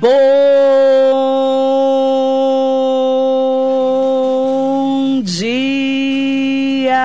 Bom dia!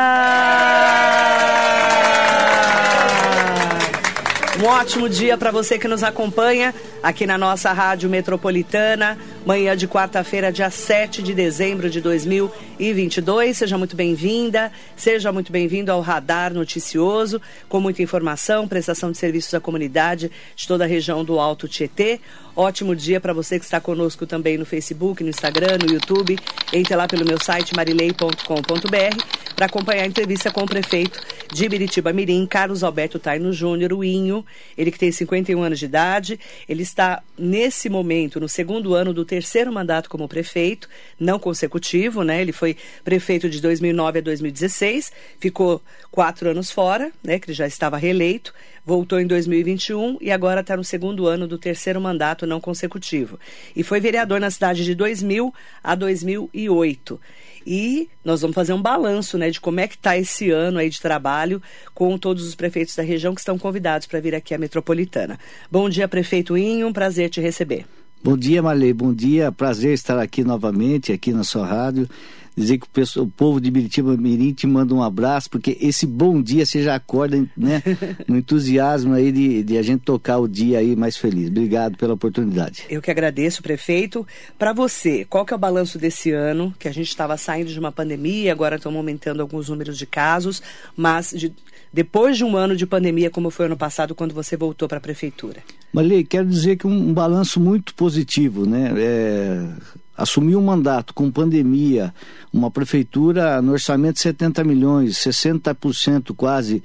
Um ótimo dia para você que nos acompanha aqui na nossa Rádio Metropolitana. Manhã de quarta-feira, dia 7 de dezembro de 2022. Seja muito bem-vinda, seja muito bem-vindo ao Radar Noticioso, com muita informação, prestação de serviços à comunidade de toda a região do Alto Tietê. Ótimo dia para você que está conosco também no Facebook, no Instagram, no YouTube. Entre lá pelo meu site marilei.com.br para acompanhar a entrevista com o prefeito de Biritiba Mirim, Carlos Alberto Taino Júnior, o Inho. Ele que tem 51 anos de idade. Ele está, nesse momento, no segundo ano do terceiro mandato como prefeito, não consecutivo, né? Ele foi prefeito de 2009 a 2016, ficou quatro anos fora, né? Que ele já estava reeleito voltou em 2021 e agora está no segundo ano do terceiro mandato não consecutivo. E foi vereador na cidade de 2000 a 2008. E nós vamos fazer um balanço né, de como é que está esse ano aí de trabalho com todos os prefeitos da região que estão convidados para vir aqui à metropolitana. Bom dia, prefeito Inho, um prazer te receber. Bom dia, Marley. Bom dia. Prazer estar aqui novamente, aqui na sua rádio dizer que o, pessoal, o povo de Biritiba Mirim te manda um abraço, porque esse bom dia você já acorda, né? no entusiasmo aí de, de a gente tocar o dia aí mais feliz. Obrigado pela oportunidade. Eu que agradeço, prefeito. Para você, qual que é o balanço desse ano? Que a gente estava saindo de uma pandemia, agora estão aumentando alguns números de casos, mas de, depois de um ano de pandemia, como foi ano passado, quando você voltou para a prefeitura? Malê, quero dizer que um, um balanço muito positivo, né? É assumiu um mandato com pandemia, uma prefeitura no orçamento de 70 milhões, 60% quase,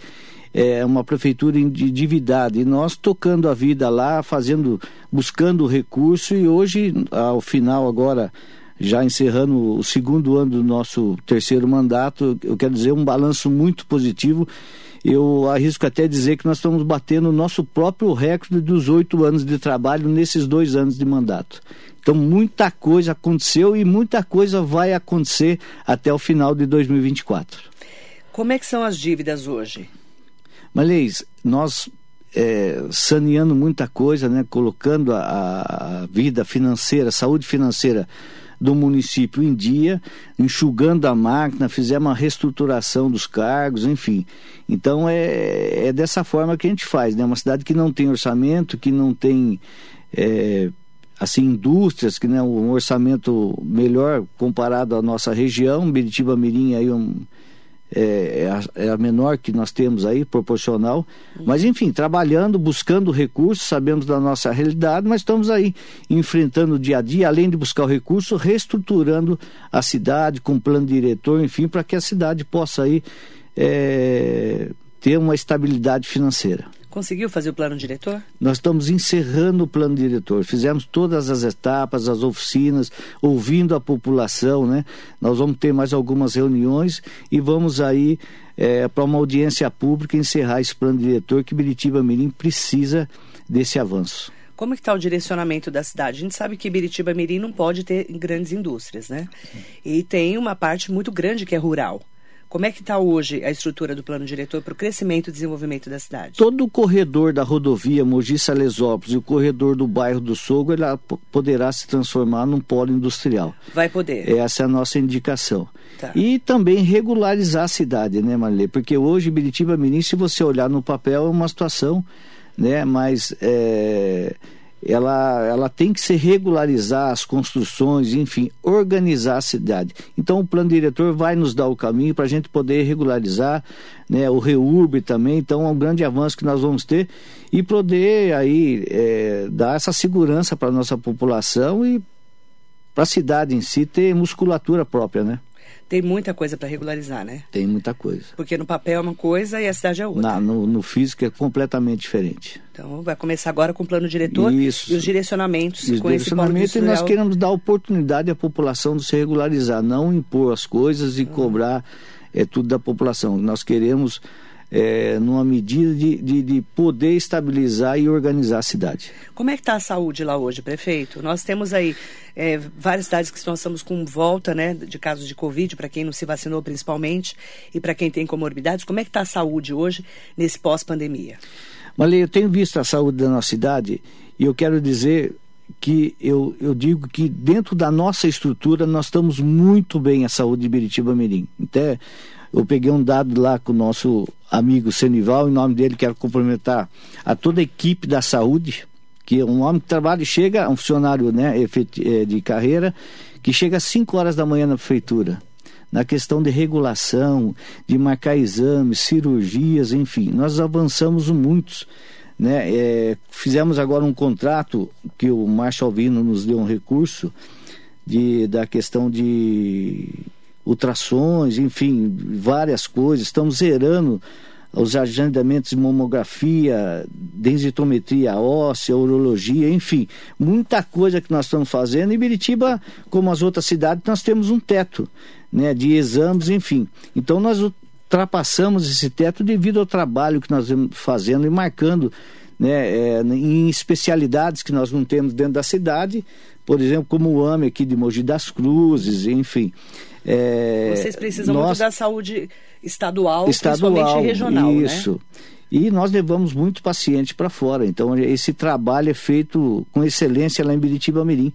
é uma prefeitura endividada e nós tocando a vida lá, fazendo, buscando recurso e hoje, ao final agora, já encerrando o segundo ano do nosso terceiro mandato, eu quero dizer um balanço muito positivo. Eu arrisco até dizer que nós estamos batendo o nosso próprio recorde dos oito anos de trabalho nesses dois anos de mandato. Então, muita coisa aconteceu e muita coisa vai acontecer até o final de 2024. Como é que são as dívidas hoje? Malês, nós é, saneando muita coisa, né, colocando a, a vida financeira, a saúde financeira do município em dia, enxugando a máquina, fizemos uma reestruturação dos cargos, enfim. Então é, é dessa forma que a gente faz, né? Uma cidade que não tem orçamento, que não tem é, assim indústrias que né, um orçamento melhor comparado à nossa região, Biritiba Mirim aí um, é, é, a, é, a, menor que nós temos aí, proporcional. Mas, enfim, trabalhando, buscando recursos, sabemos da nossa realidade, mas estamos aí enfrentando o dia a dia, além de buscar o recurso, reestruturando a cidade com plano diretor, enfim, para que a cidade possa aí é, ter uma estabilidade financeira. Conseguiu fazer o plano diretor? Nós estamos encerrando o plano diretor. Fizemos todas as etapas, as oficinas, ouvindo a população, né? Nós vamos ter mais algumas reuniões e vamos aí é, para uma audiência pública encerrar esse plano diretor que Biritiba Mirim precisa desse avanço. Como está o direcionamento da cidade? A gente sabe que Biritiba Mirim não pode ter grandes indústrias, né? E tem uma parte muito grande que é rural. Como é que está hoje a estrutura do plano diretor para o crescimento e desenvolvimento da cidade? Todo o corredor da rodovia Mogi-Salesópolis e o corredor do bairro do Sogro ela poderá se transformar num polo industrial. Vai poder. Essa é a nossa indicação. Tá. E também regularizar a cidade, né, Marilê? Porque hoje, Biritiba Mirim, se você olhar no papel, é uma situação, né, mas... É ela, ela tem que se regularizar as construções, enfim, organizar a cidade. Então o plano diretor vai nos dar o caminho para a gente poder regularizar, né, o REURB também, então é um grande avanço que nós vamos ter e poder aí é, dar essa segurança para a nossa população e para a cidade em si ter musculatura própria, né? Tem muita coisa para regularizar, né? Tem muita coisa. Porque no papel é uma coisa e a cidade é outra. Na, no, no, físico é completamente diferente. Então vai começar agora com o plano diretor Isso. e os direcionamentos os com direcionamentos e nós queremos dar oportunidade à população de se regularizar, não impor as coisas e cobrar é, tudo da população. Nós queremos é, numa medida de, de, de, poder estabilizar e organizar a cidade. Como é que está a saúde lá hoje, prefeito? Nós temos aí é, várias cidades que nós estamos com volta né, de casos de Covid, para quem não se vacinou principalmente, e para quem tem comorbidades. Como é que está a saúde hoje nesse pós-pandemia? Malê, eu tenho visto a saúde da nossa cidade e eu quero dizer que eu, eu digo que dentro da nossa estrutura nós estamos muito bem a saúde de Biritiba Mirim. Até eu peguei um dado lá com o nosso amigo Senival, em nome dele quero cumprimentar a toda a equipe da saúde, que é um homem que trabalha e chega, um funcionário né, eh, de carreira, que chega às 5 horas da manhã na prefeitura na questão de regulação, de marcar exames, cirurgias, enfim, nós avançamos muitos. Né? É, fizemos agora um contrato que o Márcio Alvino nos deu um recurso de, da questão de ultrassons, enfim, várias coisas. Estamos zerando os agendamentos de mamografia, densitometria óssea, urologia, enfim, muita coisa que nós estamos fazendo. E Biritiba, como as outras cidades, nós temos um teto né, de exames, enfim. Então nós ultrapassamos esse teto devido ao trabalho que nós vamos fazendo e marcando né, é, em especialidades que nós não temos dentro da cidade, por exemplo, como o AME aqui de Mogi das Cruzes, enfim. É, Vocês precisam nós... muito da saúde estadual, estadual principalmente regional, né? isso. Né? E nós levamos muito paciente para fora. Então, esse trabalho é feito com excelência lá em Biritiba Mirim.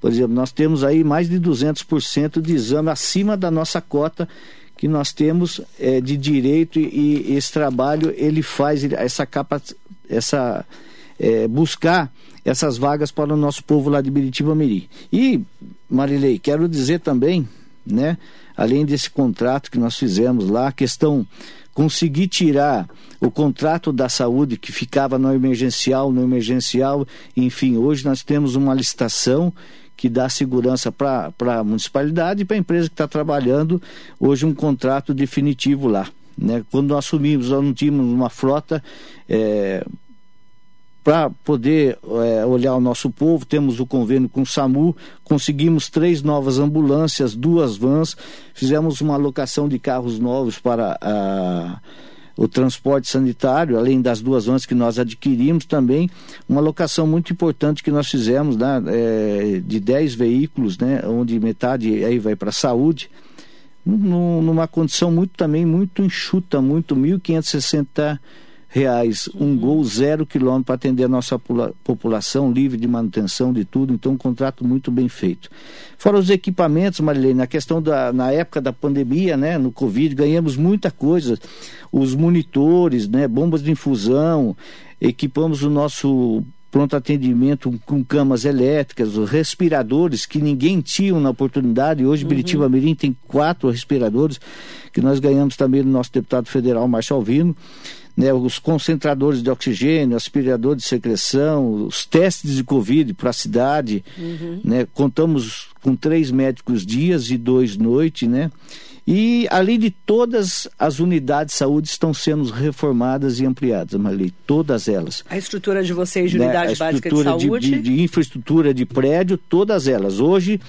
Por exemplo, nós temos aí mais de 200% de exame acima da nossa cota que nós temos é, de direito e, e, esse trabalho ele faz essa capa, essa é, buscar essas vagas para o nosso povo lá de Biritiba Mirim. E Marilei, quero dizer também, né, além desse contrato que nós fizemos lá, a questão conseguir tirar o contrato da saúde que ficava no emergencial, no emergencial, enfim, hoje nós temos uma licitação que dá segurança para a municipalidade e para a empresa que está trabalhando hoje um contrato definitivo lá. Né? Quando nós assumimos, nós não tínhamos uma frota é, para poder é, olhar o nosso povo, temos o convênio com o SAMU, conseguimos três novas ambulâncias, duas vans, fizemos uma alocação de carros novos para a, o transporte sanitário, além das duas vans que nós adquirimos também, uma alocação muito importante que nós fizemos né, é, de 10 veículos, né, onde metade aí vai para a saúde, numa condição muito também muito enxuta, muito 1.560 reais, um gol zero quilômetro para atender a nossa população livre de manutenção de tudo, então um contrato muito bem feito. Fora os equipamentos, Marilene, na questão da na época da pandemia, né, no Covid, ganhamos muita coisa, os monitores, né, bombas de infusão, equipamos o nosso pronto atendimento com camas elétricas, os respiradores que ninguém tinha na oportunidade. Hoje, uhum. Biritiba Mirim tem quatro respiradores que nós ganhamos também do nosso deputado federal, Marshall Vino né, os concentradores de oxigênio, aspirador de secreção, os testes de Covid para a cidade. Uhum. Né, contamos com três médicos dias e dois noite, né? E além de todas as unidades de saúde estão sendo reformadas e ampliadas, Marli, todas elas. A estrutura de vocês de né, unidade básica de saúde? De, de, de infraestrutura de prédio, todas elas. Hoje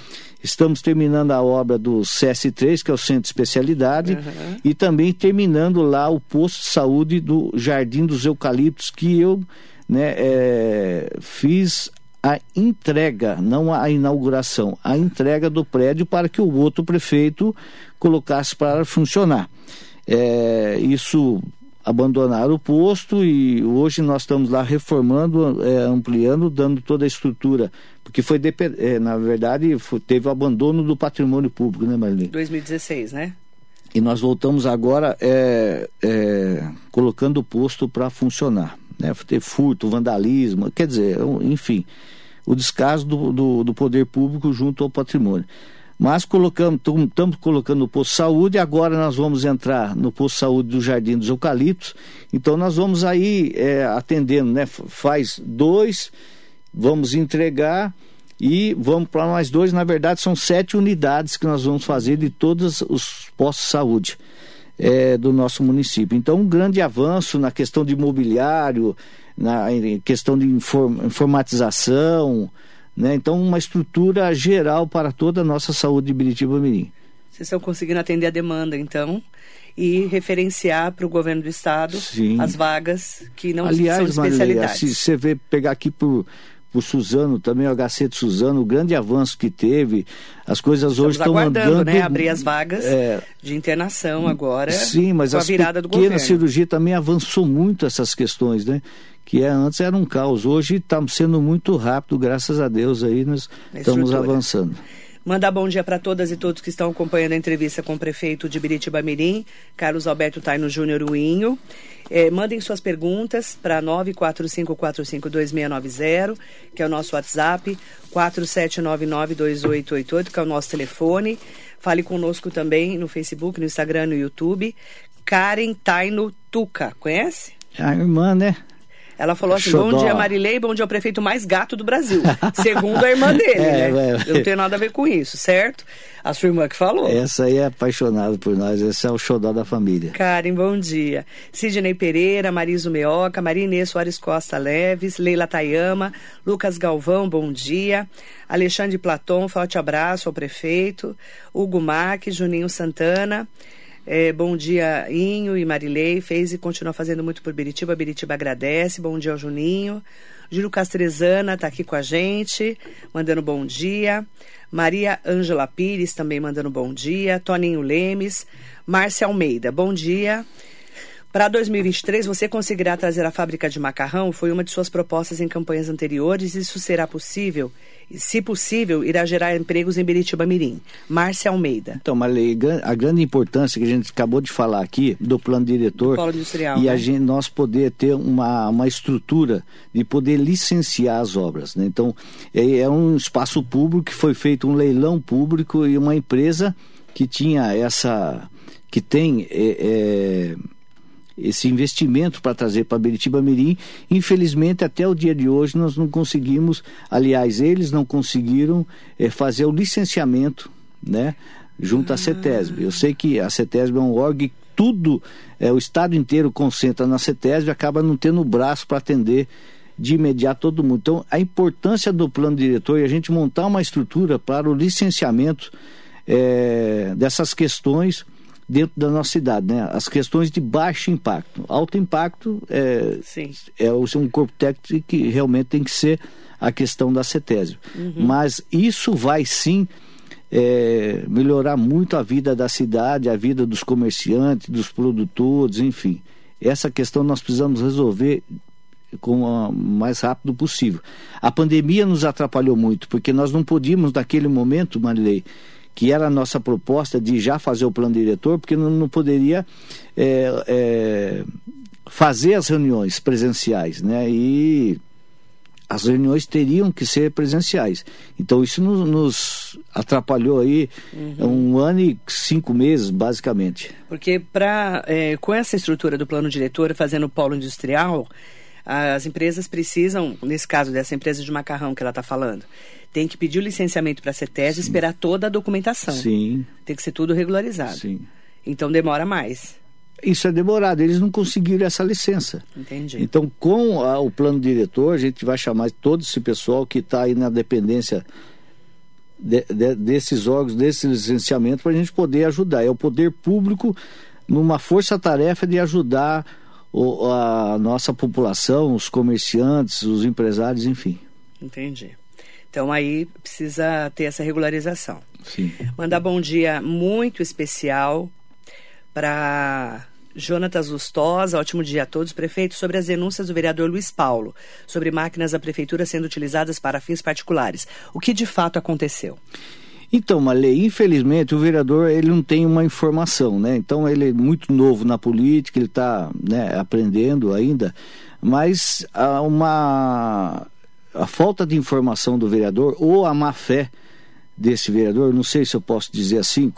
Estamos terminando a obra do CS3, que é o Centro de Especialidade, uhum. e também terminando lá o posto de saúde do Jardim dos Eucaliptos, que eu né, é, fiz a entrega, não a inauguração, a entrega do prédio para que o outro prefeito colocasse para funcionar. É, isso abandonaram o posto e hoje nós estamos lá reformando, é, ampliando, dando toda a estrutura. Porque foi, é, na verdade, foi, teve o abandono do patrimônio público, né, Marlene? 2016, né? E nós voltamos agora é, é, colocando o posto para funcionar. Né? Ter furto, vandalismo, quer dizer, enfim, o descaso do, do, do poder público junto ao patrimônio. Mas colocamos, estamos colocando no posto de saúde, agora nós vamos entrar no posto de saúde do Jardim dos Eucaliptos. Então nós vamos aí é, atendendo, né? Faz dois, vamos entregar e vamos para mais dois. Na verdade, são sete unidades que nós vamos fazer de todos os postos de saúde. É, do nosso município. Então, um grande avanço na questão de imobiliário, na questão de inform, informatização, né? Então, uma estrutura geral para toda a nossa saúde de Biritiba Mirim. Vocês estão conseguindo atender a demanda, então, e referenciar para o governo do estado Sim. as vagas que não Aliás, são de especialidade. se você vê pegar aqui por, por Suzano, também o HC de Suzano, o grande avanço que teve. As coisas Estamos hoje estão andando. né? Abrir as vagas é, de internação agora. Sim, mas a virada do governo. cirurgia também avançou muito essas questões, né? Que é, antes era um caos. Hoje está sendo muito rápido, graças a Deus aí nós estamos avançando. Mandar bom dia para todas e todos que estão acompanhando a entrevista com o prefeito de Biritiba Mirim, Carlos Alberto Taino Júnior Uinho. É, mandem suas perguntas para 945452690, que é o nosso WhatsApp, 47992888, que é o nosso telefone. Fale conosco também no Facebook, no Instagram, no YouTube. Karen Taino Tuca, conhece? A irmã, né? Ela falou assim: Xodó. bom dia, Marilei, bom dia, o prefeito mais gato do Brasil. Segundo a irmã dele, é, né? É, Eu não tenho nada a ver com isso, certo? A sua irmã que falou. Essa aí é apaixonada por nós, esse é o xodó da família. Karen, bom dia. Sidney Pereira, Mariso Meoca, Maria Inês Soares Costa Leves, Leila Tayama, Lucas Galvão, bom dia. Alexandre Platon, forte abraço ao prefeito. Hugo Mac, Juninho Santana. É, bom dia, Inho e Marilei. Fez e continua fazendo muito por Biritiba. Biritiba agradece. Bom dia ao Juninho. Júlio Castrezana está aqui com a gente, mandando bom dia. Maria Ângela Pires também mandando bom dia. Toninho Lemes. Márcia Almeida, bom dia. Para 2023, você conseguirá trazer a fábrica de macarrão? Foi uma de suas propostas em campanhas anteriores. Isso será possível? se possível, irá gerar empregos em Biritiba Mirim. Márcia Almeida. Então, Marley, a grande importância que a gente acabou de falar aqui do plano diretor do industrial, e né? a gente, nós poder ter uma, uma estrutura de poder licenciar as obras. Né? Então, é, é um espaço público que foi feito um leilão público e uma empresa que tinha essa que tem é, é, esse investimento para trazer para Beritiba Mirim. Infelizmente, até o dia de hoje, nós não conseguimos, aliás, eles não conseguiram é, fazer o licenciamento, né? Junto ah. à CETESB. Eu sei que a CETESB é um órgão que tudo, é, o Estado inteiro concentra na CETESB e acaba não tendo o braço para atender de imediato todo mundo. Então, a importância do plano diretor e a gente montar uma estrutura para o licenciamento é, dessas questões dentro da nossa cidade, né? As questões de baixo impacto. Alto impacto é, Sim. é um corpo técnico que realmente tem que ser a questão da CETESB. Uhum. Mas isso vai sim é, melhorar muito a vida da cidade, a vida dos comerciantes, dos produtores, enfim. Essa questão nós precisamos resolver com o mais rápido possível. A pandemia nos atrapalhou muito, porque nós não podíamos, naquele momento, Marilei, que era a nossa proposta de já fazer o plano diretor, porque não, não poderia é, é, fazer as reuniões presenciais, né? E as reuniões teriam que ser presenciais. Então isso nos, nos atrapalhou aí uhum. um ano e cinco meses, basicamente. Porque para é, com essa estrutura do plano diretor, fazendo o polo industrial, as empresas precisam, nesse caso dessa empresa de macarrão que ela está falando, tem que pedir o licenciamento para a CETES e esperar toda a documentação. Sim. Tem que ser tudo regularizado. Sim. Então demora mais. Isso é demorado, eles não conseguiram essa licença. Entendi. Então, com a, o plano diretor, a gente vai chamar todo esse pessoal que está aí na dependência de, de, desses órgãos, desse licenciamento, para a gente poder ajudar. É o poder público numa força-tarefa de ajudar o, a nossa população, os comerciantes, os empresários, enfim. Entendi. Então aí precisa ter essa regularização. Sim. Mandar bom dia muito especial para Jonatas Lustosa, ótimo dia a todos, prefeito, sobre as denúncias do vereador Luiz Paulo sobre máquinas da prefeitura sendo utilizadas para fins particulares. O que de fato aconteceu? Então, Malê, infelizmente o vereador ele não tem uma informação, né? Então ele é muito novo na política, ele está né, aprendendo ainda, mas há uma a falta de informação do vereador ou a má fé desse vereador, não sei se eu posso dizer assim,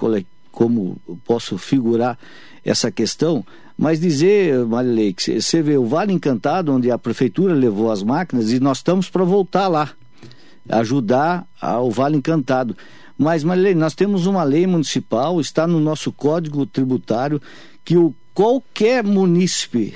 como posso figurar essa questão, mas dizer, Marilei, que você vê o Vale Encantado, onde a prefeitura levou as máquinas, e nós estamos para voltar lá, ajudar ao Vale Encantado. Mas, Marilei, nós temos uma lei municipal, está no nosso código tributário, que o, qualquer munícipe,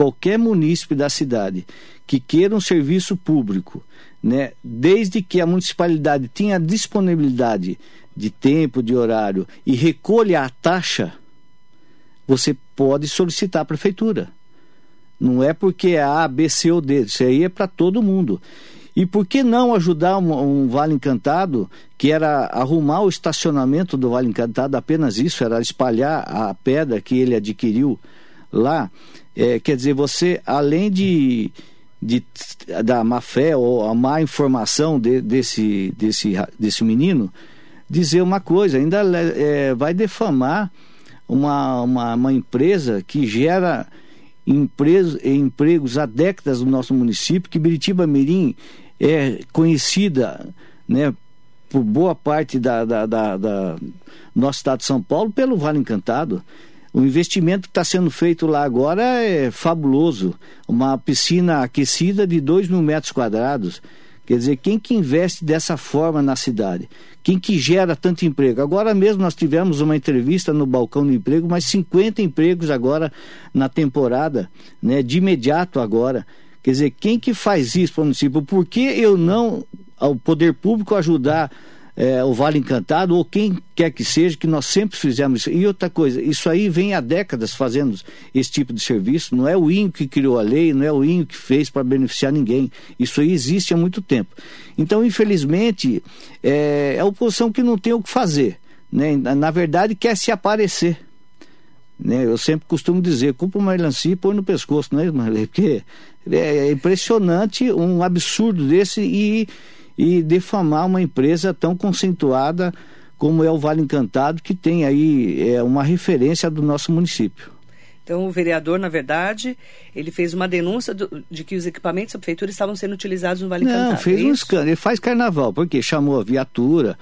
qualquer munícipe da cidade que queira um serviço público, né, desde que a municipalidade tenha disponibilidade de tempo, de horário e recolha a taxa, você pode solicitar a prefeitura. Não é porque é A, B, C ou D, isso aí é para todo mundo. E por que não ajudar um, um, Vale Encantado, que era arrumar o estacionamento do Vale Encantado, apenas isso, era espalhar a pedra que ele adquiriu lá. É, quer dizer, você, além de, de da má fé ou a má informação de, desse, desse, desse menino, dizer uma coisa, ainda é, vai defamar uma, uma, uma empresa que gera empregos, empregos há décadas no nosso município, que Biritiba Mirim é conhecida né, por boa parte da, da, da, da nosso estado de São Paulo pelo Vale Encantado. O investimento que está sendo feito lá agora é fabuloso. Uma piscina aquecida de 2 mil metros quadrados. Quer dizer, quem que investe dessa forma na cidade? Quem que gera tanto emprego? Agora mesmo nós tivemos uma entrevista no balcão do emprego, mais 50 empregos agora na temporada, né, de imediato agora. Quer dizer, quem que faz isso para o município? Por que eu não, ao poder público, ajudar é, o Vale Encantado ou quem quer que seja, que nós sempre fizemos isso. E outra coisa, isso aí vem há décadas fazendo esse tipo de serviço. Não é o INCO que criou a lei, não é o INCO que fez para beneficiar ninguém. Isso aí existe há muito tempo. Então, infelizmente, é, é a oposição que não tem o que fazer. Né? Na verdade, quer se aparecer. Né? Eu sempre costumo dizer, culpa uma melancia e põe no pescoço, não é, Marley? Porque é impressionante um absurdo desse e e defamar uma empresa tão conceituada como é o Vale Encantado, que tem aí é, uma referência do nosso município. Então, o vereador, na verdade, ele fez uma denúncia do, de que os equipamentos da prefeitura estavam sendo utilizados no Vale Não, Encantado. Não, fez é um escândalo. Ele faz carnaval, porque chamou a viatura,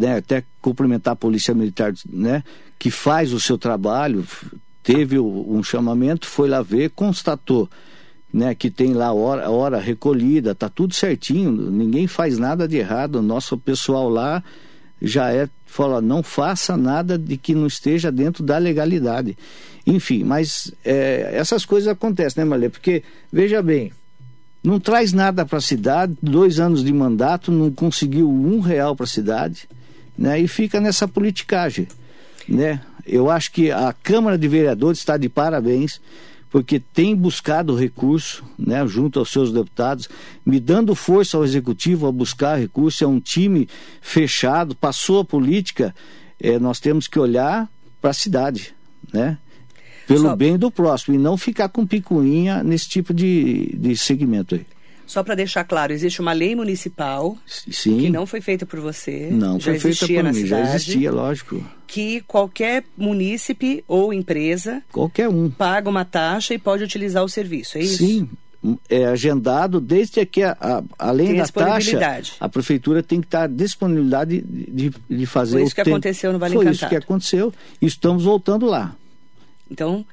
né, até cumprimentar a Polícia Militar, né, que faz o seu trabalho, teve um chamamento, foi lá ver, constatou né, que tem lá hora, hora recolhida, tá tudo certinho, ninguém faz nada de errado, o nosso pessoal lá já é, fala, não faça nada de que não esteja dentro da legalidade. Enfim, mas é, essas coisas acontecem, né, Malê? Porque, veja bem, não traz nada para a cidade, dois anos de mandato, não conseguiu um real para a cidade, né, e fica nessa politicagem, né? Eu acho que a Câmara de Vereadores está de parabéns, porque tem buscado recurso, né, junto aos seus deputados, me dando força ao executivo a buscar recurso. É um time fechado, passou a política. É, nós temos que olhar para a cidade, né? Pelo Só... bem do próximo e não ficar com picuinha nesse tipo de, de segmento aí. Só para deixar claro, existe uma lei municipal Sim. que não foi feita por você. Não foi feita por mim, cidade, já existia, lógico. Que qualquer munícipe ou empresa qualquer um paga uma taxa e pode utilizar o serviço, é isso? Sim, é agendado desde que a, a, além tem da taxa a prefeitura tem que estar disponibilidade de, de, de fazer Foi isso que tempo. aconteceu no Vale Foi Encantado. isso que aconteceu e estamos voltando lá. Então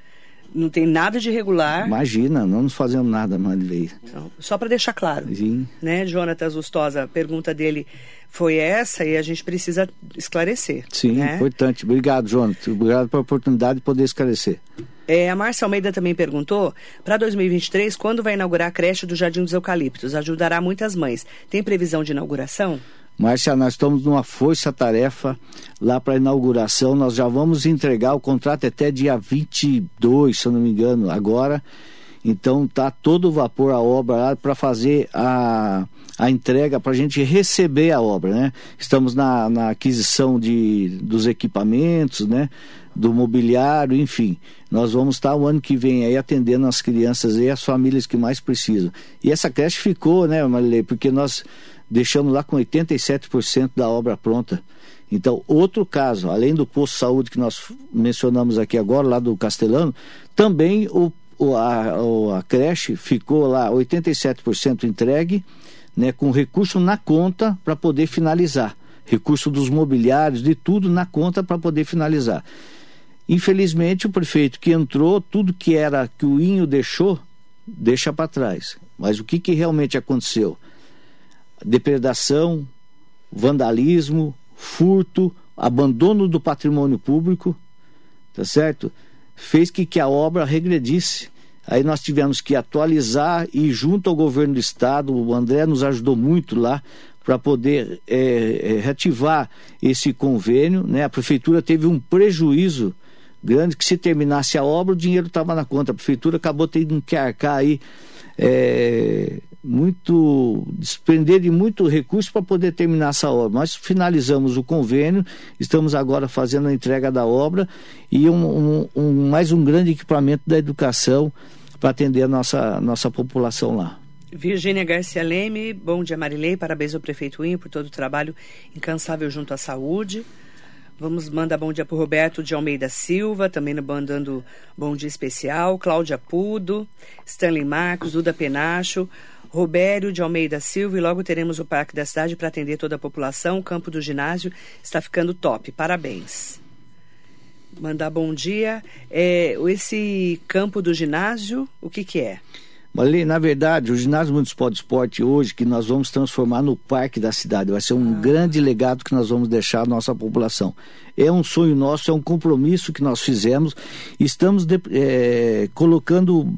não tem nada de irregular. Imagina, não nos fazemos nada, Marilei. Então, só para deixar claro. Sim. Né, Jonatas Gustosa, a pergunta dele foi essa e a gente precisa esclarecer. Sim, né? importante. Obrigado, Jonatas. Obrigado pela oportunidade de poder esclarecer. É, a Márcia Almeida também perguntou, para 2023, quando vai inaugurar a creche do Jardim dos Eucaliptos? Ajudará muitas mães. Tem previsão de inauguração? Márcia, nós estamos numa força-tarefa lá para a inauguração. Nós já vamos entregar o contrato até dia 22, se eu não me engano, agora. Então tá todo vapor a obra lá para fazer a, a entrega, para a gente receber a obra, né? Estamos na, na aquisição de, dos equipamentos, né? Do mobiliário, enfim. Nós vamos estar o ano que vem aí atendendo as crianças e as famílias que mais precisam. E essa creche ficou, né, Marilei? Porque nós deixamos lá com 87% da obra pronta. Então, outro caso, além do posto de saúde que nós mencionamos aqui agora, lá do Castelano, também o, a, a creche ficou lá 87% entregue, né, com recurso na conta para poder finalizar. Recurso dos mobiliários, de tudo na conta para poder finalizar. Infelizmente, o prefeito que entrou, tudo que era que o Inho deixou, deixa para trás. Mas o que, que realmente aconteceu? Depredação, vandalismo, furto, abandono do patrimônio público, tá certo? Fez que, que a obra regredisse. Aí nós tivemos que atualizar e junto ao governo do estado, o André nos ajudou muito lá para poder é, reativar esse convênio. Né? A prefeitura teve um prejuízo grande que se terminasse a obra o dinheiro estava na conta. A prefeitura acabou tendo que arcar aí é, muito despender de muito recurso para poder terminar essa obra. Nós finalizamos o convênio, estamos agora fazendo a entrega da obra e um, um, um mais um grande equipamento da educação para atender a nossa, nossa população lá. Virgínia Garcia Leme, bom dia Marilei, parabéns ao prefeito Inho por todo o trabalho incansável junto à saúde. Vamos mandar bom dia para Roberto de Almeida Silva, também mandando bom dia especial. Cláudia Pudo, Stanley Marcos, Duda Penacho, Robério de Almeida Silva e logo teremos o Parque da Cidade para atender toda a população. O campo do ginásio está ficando top. Parabéns. Mandar bom dia. É, esse campo do ginásio, o que, que é? Marlene, na verdade, o ginásio municipal de esporte hoje, que nós vamos transformar no parque da cidade, vai ser um ah. grande legado que nós vamos deixar à nossa população. É um sonho nosso, é um compromisso que nós fizemos, estamos de, é, colocando,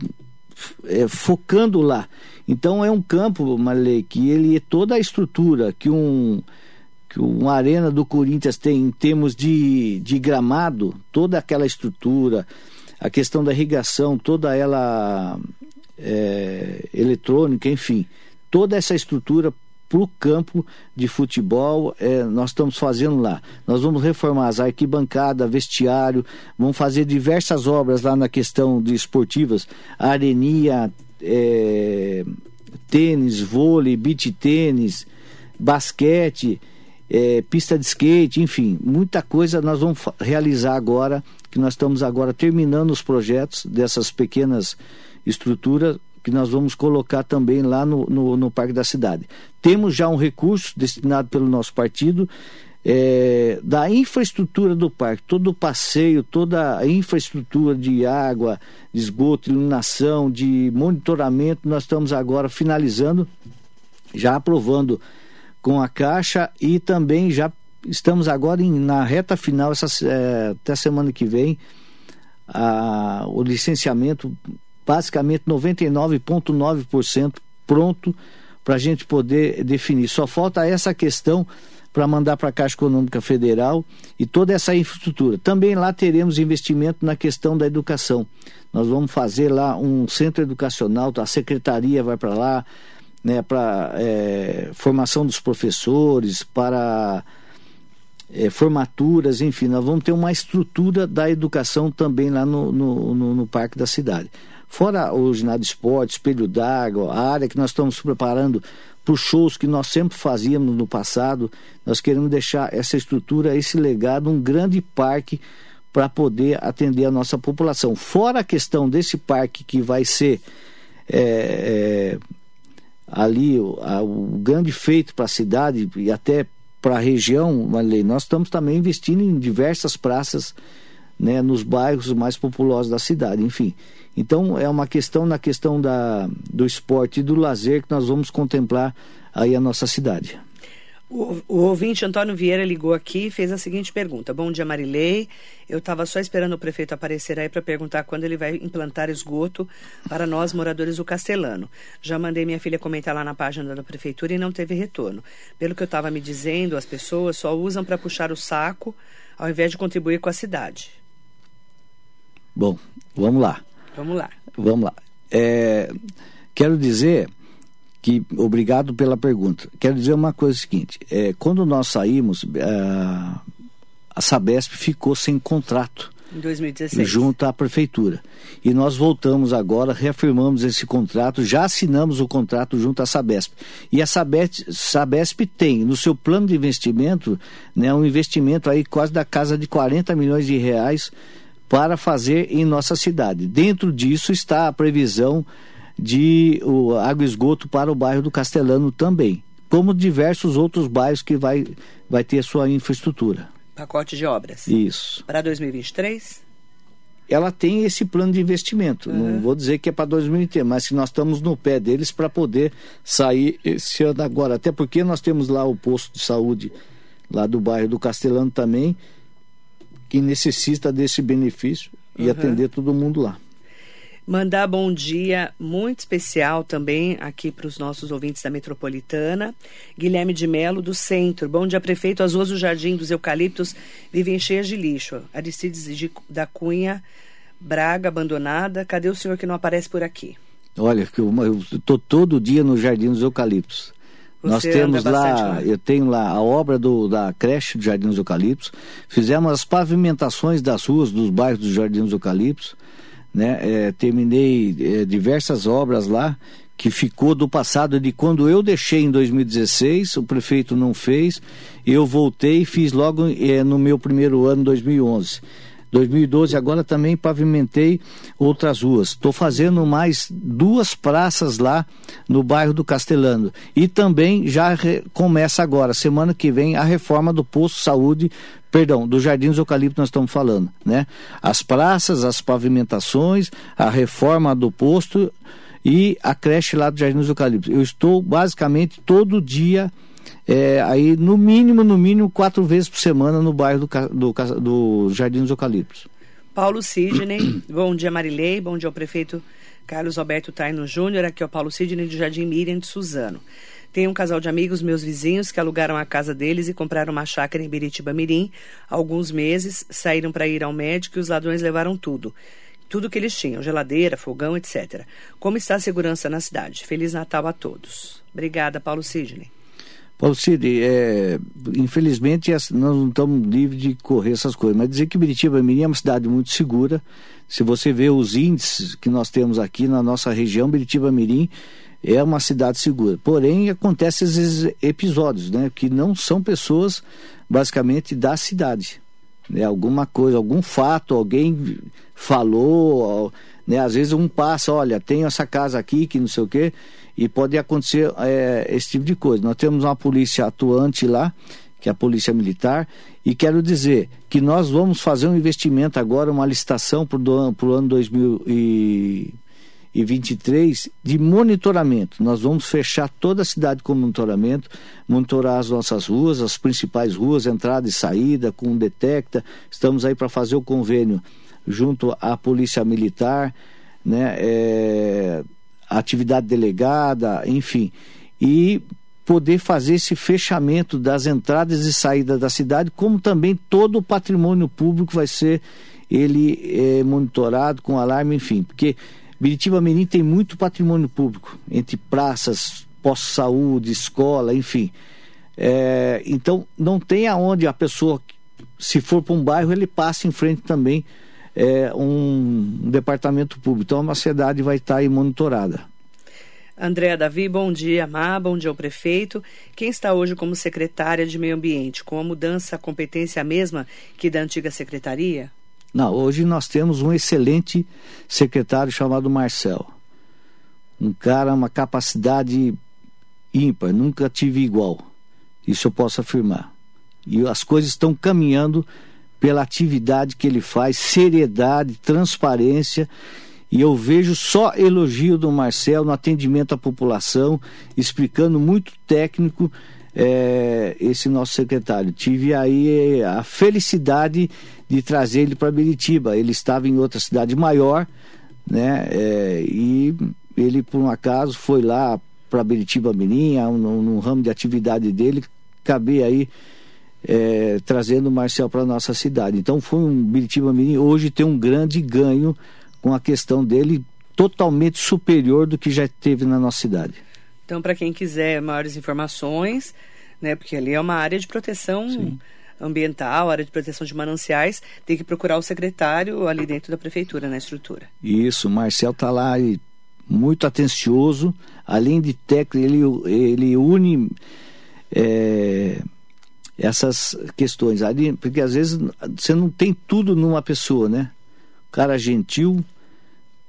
é, focando lá. Então é um campo, Marlene, que ele é toda a estrutura que um que uma arena do Corinthians tem em termos de, de gramado, toda aquela estrutura, a questão da irrigação, toda ela é, eletrônica, enfim, toda essa estrutura para o campo de futebol, é, nós estamos fazendo lá. Nós vamos reformar as arquibancadas, vestiário, vamos fazer diversas obras lá na questão de esportivas, arenia, é, tênis, vôlei, beach tênis, basquete, é, pista de skate, enfim, muita coisa nós vamos realizar agora, que nós estamos agora terminando os projetos dessas pequenas estrutura que nós vamos colocar também lá no, no, no Parque da Cidade. Temos já um recurso destinado pelo nosso partido é, da infraestrutura do parque, todo o passeio, toda a infraestrutura de água, de esgoto, iluminação, de monitoramento, nós estamos agora finalizando, já aprovando com a Caixa e também já estamos agora em, na reta final, essa, é, até semana que vem, a, o licenciamento basicamente 99,9% pronto para a gente poder definir. Só falta essa questão para mandar para a Caixa Econômica Federal e toda essa infraestrutura. Também lá teremos investimento na questão da educação. Nós vamos fazer lá um centro educacional, a secretaria vai para lá, né, para é, formação dos professores, para é, formaturas, enfim, nós vamos ter uma estrutura da educação também lá no, no, no, no Parque da Cidade. Fora o ginásio esporte, espelho d'água, a área que nós estamos preparando os shows que nós sempre fazíamos no passado, nós queremos deixar essa estrutura, esse legado, um grande parque para poder atender a nossa população. Fora a questão desse parque que vai ser é, é, ali o, a, o grande feito para a cidade e até para a região, Marley, nós estamos também investindo em diversas praças né, nos bairros mais populosos da cidade, enfim. Então é uma questão na questão da, do esporte e do lazer que nós vamos contemplar aí a nossa cidade. O, o ouvinte Antônio Vieira ligou aqui e fez a seguinte pergunta: Bom dia, Marilei. Eu estava só esperando o prefeito aparecer aí para perguntar quando ele vai implantar esgoto para nós, moradores do Castelano. Já mandei minha filha comentar lá na página da prefeitura e não teve retorno. Pelo que eu estava me dizendo, as pessoas só usam para puxar o saco ao invés de contribuir com a cidade. Bom, vamos lá. Vamos lá. Vamos lá. É, quero dizer que obrigado pela pergunta. Quero dizer uma coisa seguinte: é, quando nós saímos, a, a Sabesp ficou sem contrato. Em 2016. Junto à prefeitura. E nós voltamos agora, reafirmamos esse contrato, já assinamos o contrato junto à Sabesp. E a Sabesp, Sabesp tem no seu plano de investimento né, um investimento aí quase da casa de 40 milhões de reais para fazer em nossa cidade. Dentro disso está a previsão de o água e esgoto para o bairro do Castelano também, como diversos outros bairros que vai, vai ter sua infraestrutura. Pacote de obras. Isso. Para 2023? Ela tem esse plano de investimento. Uhum. Não vou dizer que é para 2023, mas que nós estamos no pé deles para poder sair esse ano agora. Até porque nós temos lá o posto de saúde lá do bairro do Castelano também, que necessita desse benefício e uhum. atender todo mundo lá. Mandar bom dia muito especial também aqui para os nossos ouvintes da Metropolitana. Guilherme de Melo, do Centro. Bom dia, prefeito. As ruas do Jardim dos Eucaliptos vivem cheias de lixo. Aristides de, da Cunha, Braga, abandonada. Cadê o senhor que não aparece por aqui? Olha, eu estou todo dia no Jardim dos Eucaliptos. Nós temos lá, lá, eu tenho lá a obra do, da creche do Jardim dos Eucaliptos. Fizemos as pavimentações das ruas dos bairros do Jardim dos Eucaliptos. Né? É, terminei é, diversas obras lá que ficou do passado de quando eu deixei em 2016, o prefeito não fez, eu voltei e fiz logo é, no meu primeiro ano, 2011. 2012 agora também pavimentei outras ruas. Estou fazendo mais duas praças lá no bairro do Castelano. E também já começa agora, semana que vem, a reforma do posto de saúde, perdão, do Jardim dos Eucaliptos nós estamos falando, né? As praças, as pavimentações, a reforma do posto e a creche lá do Jardim dos Eucaliptos. Eu estou basicamente todo dia é, aí no mínimo, no mínimo, quatro vezes por semana no bairro do, do, do Jardim dos Eucaliptos. Paulo Sidney, bom dia Marilei, bom dia ao prefeito Carlos Alberto Taino Júnior, aqui é o Paulo Sidney do Jardim Miriam de Suzano. Tem um casal de amigos, meus vizinhos, que alugaram a casa deles e compraram uma chácara em Biritiba Mirim. Há alguns meses, saíram para ir ao médico e os ladrões levaram tudo. Tudo que eles tinham, geladeira, fogão, etc. Como está a segurança na cidade? Feliz Natal a todos. Obrigada, Paulo Sidney. Paulo Cid, é, infelizmente nós não estamos livres de correr essas coisas, mas dizer que Biritiba Mirim é uma cidade muito segura. Se você vê os índices que nós temos aqui na nossa região, Biritiba Mirim é uma cidade segura. Porém, acontecem esses episódios, né, que não são pessoas basicamente da cidade. Né, alguma coisa, algum fato, alguém falou, né, às vezes um passa, olha, tem essa casa aqui que não sei o quê e pode acontecer é, esse tipo de coisa. Nós temos uma polícia atuante lá, que é a Polícia Militar, e quero dizer que nós vamos fazer um investimento agora, uma licitação para o ano 2023 de monitoramento. Nós vamos fechar toda a cidade com monitoramento, monitorar as nossas ruas, as principais ruas, entrada e saída, com detecta. Estamos aí para fazer o convênio junto à Polícia Militar, né? É atividade delegada, enfim, e poder fazer esse fechamento das entradas e saídas da cidade, como também todo o patrimônio público vai ser ele é, monitorado com alarme, enfim, porque Biritiba Mirim tem muito patrimônio público, entre praças, pós-saúde, escola, enfim. É, então, não tem aonde a pessoa, se for para um bairro, ele passa em frente também é, um, departamento público. Então a cidade vai estar aí monitorada. Andréa Davi, bom dia, Má, bom dia ao prefeito. Quem está hoje como secretária de Meio Ambiente? Com a mudança, a competência a mesma que da antiga secretaria? Não, hoje nós temos um excelente secretário chamado Marcel. Um cara, uma capacidade ímpar, nunca tive igual. Isso eu posso afirmar. E as coisas estão caminhando pela atividade que ele faz, seriedade, transparência. E eu vejo só elogio do Marcel no atendimento à população, explicando muito técnico é, esse nosso secretário. Tive aí a felicidade de trazer ele para Beritiba. Ele estava em outra cidade maior, né? É, e ele, por um acaso, foi lá para Beritiba Mirim, no, no ramo de atividade dele, acabei aí é, trazendo o Marcel para nossa cidade. Então foi um Biritiba Mirim, hoje tem um grande ganho com a questão dele totalmente superior do que já teve na nossa cidade. Então, para quem quiser maiores informações, né, porque ali é uma área de proteção Sim. Ambiental, área de proteção de mananciais, tem que procurar o secretário ali dentro da prefeitura, na estrutura. Isso, o Marcel está lá e muito atencioso, além de técnico, ele, ele une é, essas questões ali, porque às vezes você não tem tudo numa pessoa, né? Cara gentil,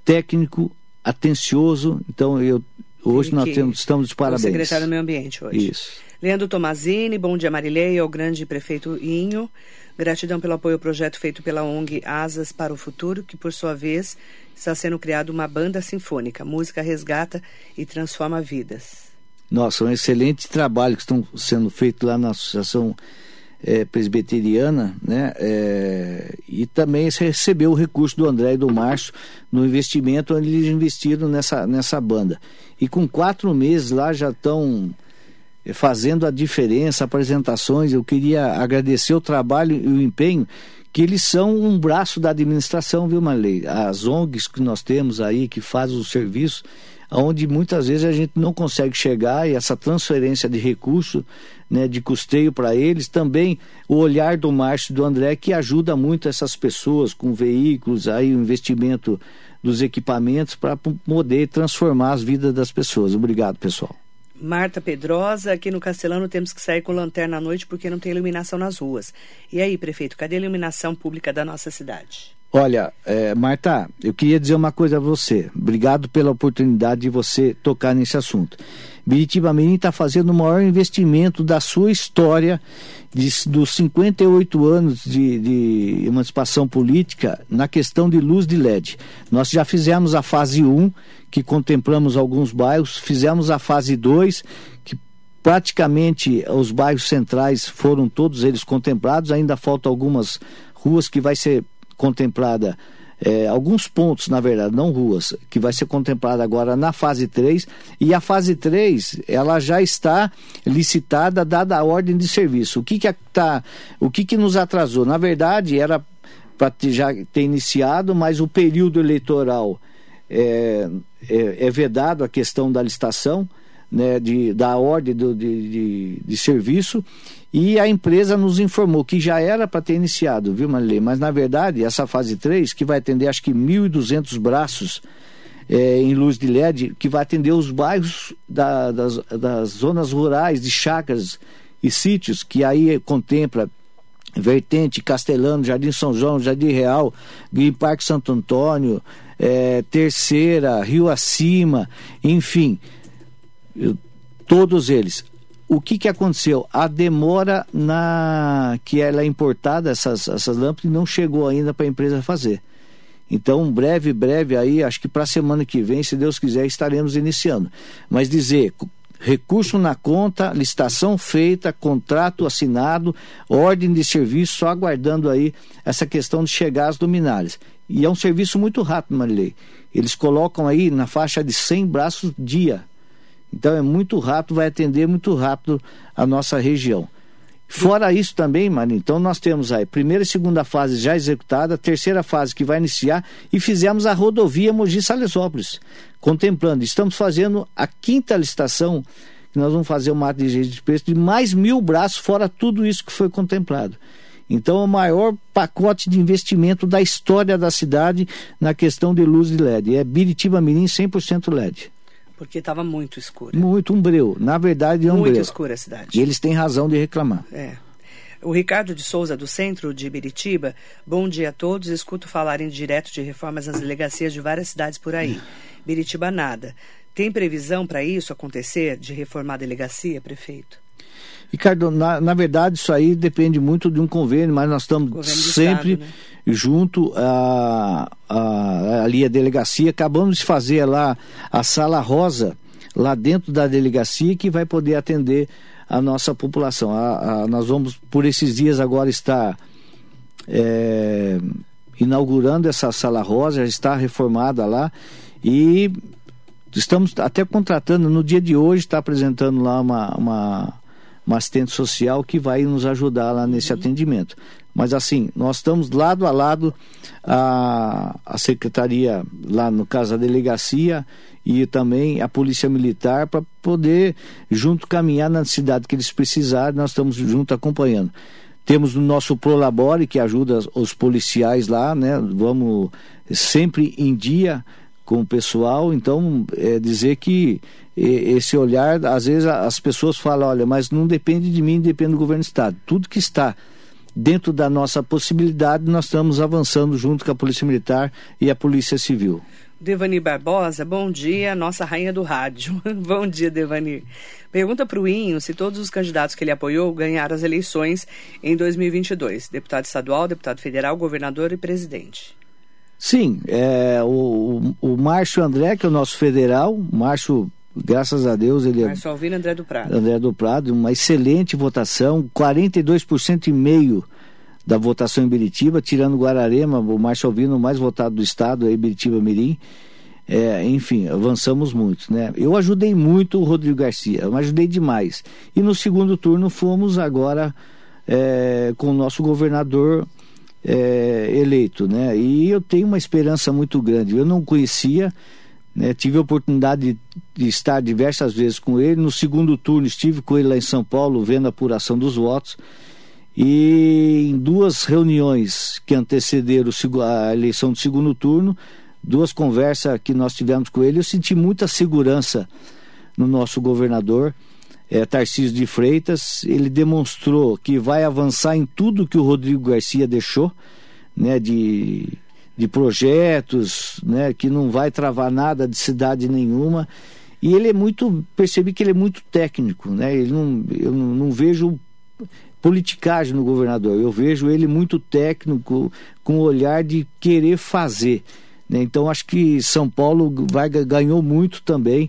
técnico, atencioso. Então eu hoje nós temos, estamos de parabéns. O secretário do Meio Ambiente hoje. Isso. Leandro Tomazini, bom dia Marilei, ao grande prefeito Inho. Gratidão pelo apoio ao projeto feito pela ONG Asas para o Futuro, que por sua vez está sendo criado uma banda sinfônica. Música resgata e transforma vidas. Nossa, um excelente trabalho que estão sendo feito lá na Associação é, Presbiteriana, né? É, e também recebeu o recurso do André e do Márcio no investimento onde eles investiram nessa, nessa banda. E com quatro meses lá já estão fazendo a diferença, apresentações. Eu queria agradecer o trabalho e o empenho que eles são um braço da administração, viu, Marley? As ONGs que nós temos aí, que fazem o serviço, onde muitas vezes a gente não consegue chegar e essa transferência de recurso, né, de custeio para eles, também o olhar do Márcio e do André que ajuda muito essas pessoas com veículos, aí o investimento dos equipamentos para poder transformar as vidas das pessoas. Obrigado, pessoal. Marta Pedrosa, aqui no Castelano temos que sair com lanterna à noite porque não tem iluminação nas ruas. E aí, prefeito, cadê a iluminação pública da nossa cidade? Olha, é, Marta, eu queria dizer uma coisa a você. Obrigado pela oportunidade de você tocar nesse assunto. Biritiba Mirim está fazendo o maior investimento da sua história de, dos 58 anos de, de, emancipação política na questão de luz de LED. Nós já fizemos a fase 1, que contemplamos alguns bairros, fizemos a fase 2, que praticamente os bairros centrais foram todos eles contemplados, ainda faltam algumas ruas que vai ser contemplada é, alguns pontos, na verdade, não ruas, que vai ser contemplada agora na fase 3, e a fase 3, ela já está licitada, dada a ordem de serviço. O que que, tá, o que, que nos atrasou? Na verdade, era para já ter iniciado, mas o período eleitoral é, é, é vedado a questão da licitação, né, de, da ordem do, de, de, de, serviço e a empresa nos informou que já era para ter iniciado, viu, Marilei? Mas na verdade, essa fase 3, que vai atender acho que 1.200 braços é, em luz de LED, que vai atender os bairros da, das, das zonas rurais, de chácaras e sítios, que aí contempla Vertente, Castelano, Jardim São João, Jardim Real, Green Park Santo Antônio, é, Terceira, Rio Acima, enfim todos eles. O que, que aconteceu? A demora na que ela é importada, essas, essas lâmpadas, não chegou ainda para a empresa fazer. Então, breve, breve aí, acho que para a semana que vem, se Deus quiser, estaremos iniciando. Mas dizer, recurso na conta, licitação feita, contrato assinado, ordem de serviço, só aguardando aí essa questão de chegar às luminárias. E é um serviço muito rápido, Marilei. Eles colocam aí na faixa de 100 braços dia então é muito rápido, vai atender muito rápido a nossa região. Fora isso também, Mari, então nós temos aí primeira e segunda fase já executada, terceira fase que vai iniciar e fizemos a rodovia Mogi-Salesópolis, contemplando. Estamos fazendo a quinta licitação, que nós vamos fazer uma ata de preço de mais mil braços, fora tudo isso que foi contemplado. Então, é o maior pacote de investimento da história da cidade na questão de luz de LED. É Biritiba Mirim 100% LED. Porque estava muito escuro. Muito um breu. Na verdade, é um muito escura a cidade. E eles têm razão de reclamar. É. O Ricardo de Souza, do centro de Biritiba, bom dia a todos. Escuto falarem direto de reformas nas delegacias de várias cidades por aí. Biritiba nada. Tem previsão para isso acontecer, de reformar a delegacia, prefeito? Ricardo, na, na verdade, isso aí depende muito de um convênio, mas nós estamos sempre Estado, né? junto a, a, ali a delegacia. Acabamos de fazer lá a sala rosa, lá dentro da delegacia, que vai poder atender a nossa população. A, a, nós vamos, por esses dias, agora estar é, inaugurando essa sala rosa, já está reformada lá, e estamos até contratando, no dia de hoje, está apresentando lá uma, uma uma assistente social que vai nos ajudar lá nesse uhum. atendimento. Mas assim, nós estamos lado a lado a, a secretaria, lá no caso a delegacia e também a polícia militar para poder junto caminhar na cidade que eles precisarem, nós estamos junto acompanhando. Temos o nosso Prolabore que ajuda os policiais lá, né? Vamos sempre em dia com o pessoal, então é dizer que esse olhar, às vezes as pessoas falam, olha, mas não depende de mim, depende do governo do estado. Tudo que está dentro da nossa possibilidade, nós estamos avançando junto com a Polícia Militar e a Polícia Civil. Devani Barbosa, bom dia, nossa rainha do rádio. bom dia, Devani. Pergunta para o Inho se todos os candidatos que ele apoiou ganharam as eleições em 2022: deputado estadual, deputado federal, governador e presidente. Sim, é, o, o Márcio André, que é o nosso federal, Márcio graças a Deus ele Márcio Alvino André do Prado. André do Prado, uma excelente votação, 42% e meio da votação em Biritiba, tirando Guararema, o Márcio Alvino mais votado do estado, aí Biritiba Mirim. É, enfim, avançamos muito, né? Eu ajudei muito o Rodrigo Garcia, eu ajudei demais. E no segundo turno fomos agora é, com o nosso governador é, eleito, né? E eu tenho uma esperança muito grande. Eu não conhecia, Né? Tive a oportunidade de, de, estar diversas vezes com ele. No segundo turno estive com ele lá em São Paulo, vendo a apuração dos votos. E em duas reuniões que antecederam a eleição do segundo turno, duas conversas que nós tivemos com ele, eu senti muita segurança no nosso governador, é, Tarcísio de Freitas. Ele demonstrou que vai avançar em tudo que o Rodrigo Garcia deixou, né, de, de projetos, né, que não vai travar nada de cidade nenhuma. E ele é muito, percebi que ele é muito técnico, né? Ele não, eu não, não vejo politicagem no governador. Eu vejo ele muito técnico, com o olhar de querer fazer. Né? Então acho que São Paulo vai, ganhou muito também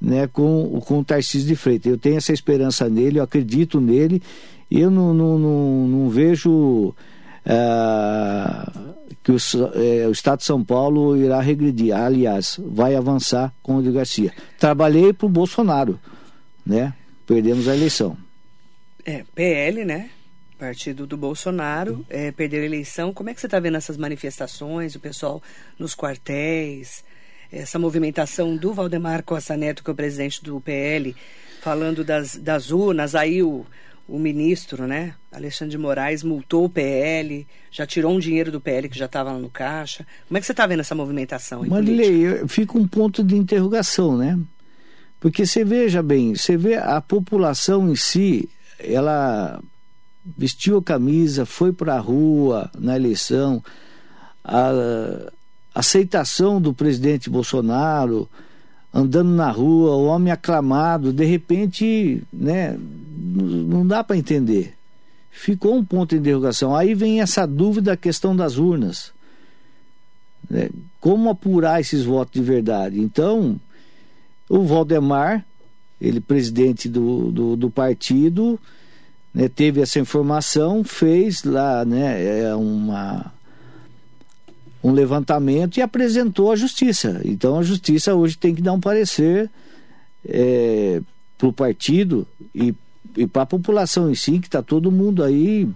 né, com, com o Tarcísio de Freitas. Eu tenho essa esperança nele, eu acredito nele. E eu não, não, não, não vejo é, que o, é, o, Estado de São Paulo irá regredir. Aliás, vai avançar com o de Garcia. Trabalhei para o Bolsonaro, né? Perdemos a eleição. É, PL, né? Partido do Bolsonaro, é, perdeu a eleição. Como é que você está vendo essas manifestações, o pessoal nos quartéis, essa movimentação do Valdemar Costa Neto, que é o presidente do PL, falando das, das urnas, aí o, o ministro, né, Alexandre de Moraes, multou o PL, já tirou um dinheiro do PL que já estava lá no caixa. Como é que você está vendo essa movimentação? Marilei, fica um ponto de interrogação, né? Porque você veja bem, você vê a população em si, ela vestiu a camisa, foi para a rua na eleição, a aceitação do presidente Bolsonaro, andando na rua, o homem aclamado, de repente, né, não dá para entender. Ficou um ponto de interrogação. Aí vem essa dúvida, a questão das urnas. Né? Como apurar esses votos de verdade? Então, o Valdemar, ele presidente do, do, do partido, né, teve essa informação, fez lá né, é uma, um levantamento e apresentou à justiça. Então a justiça hoje tem que dar um parecer é, para o partido e, e para a população em si, que está todo mundo aí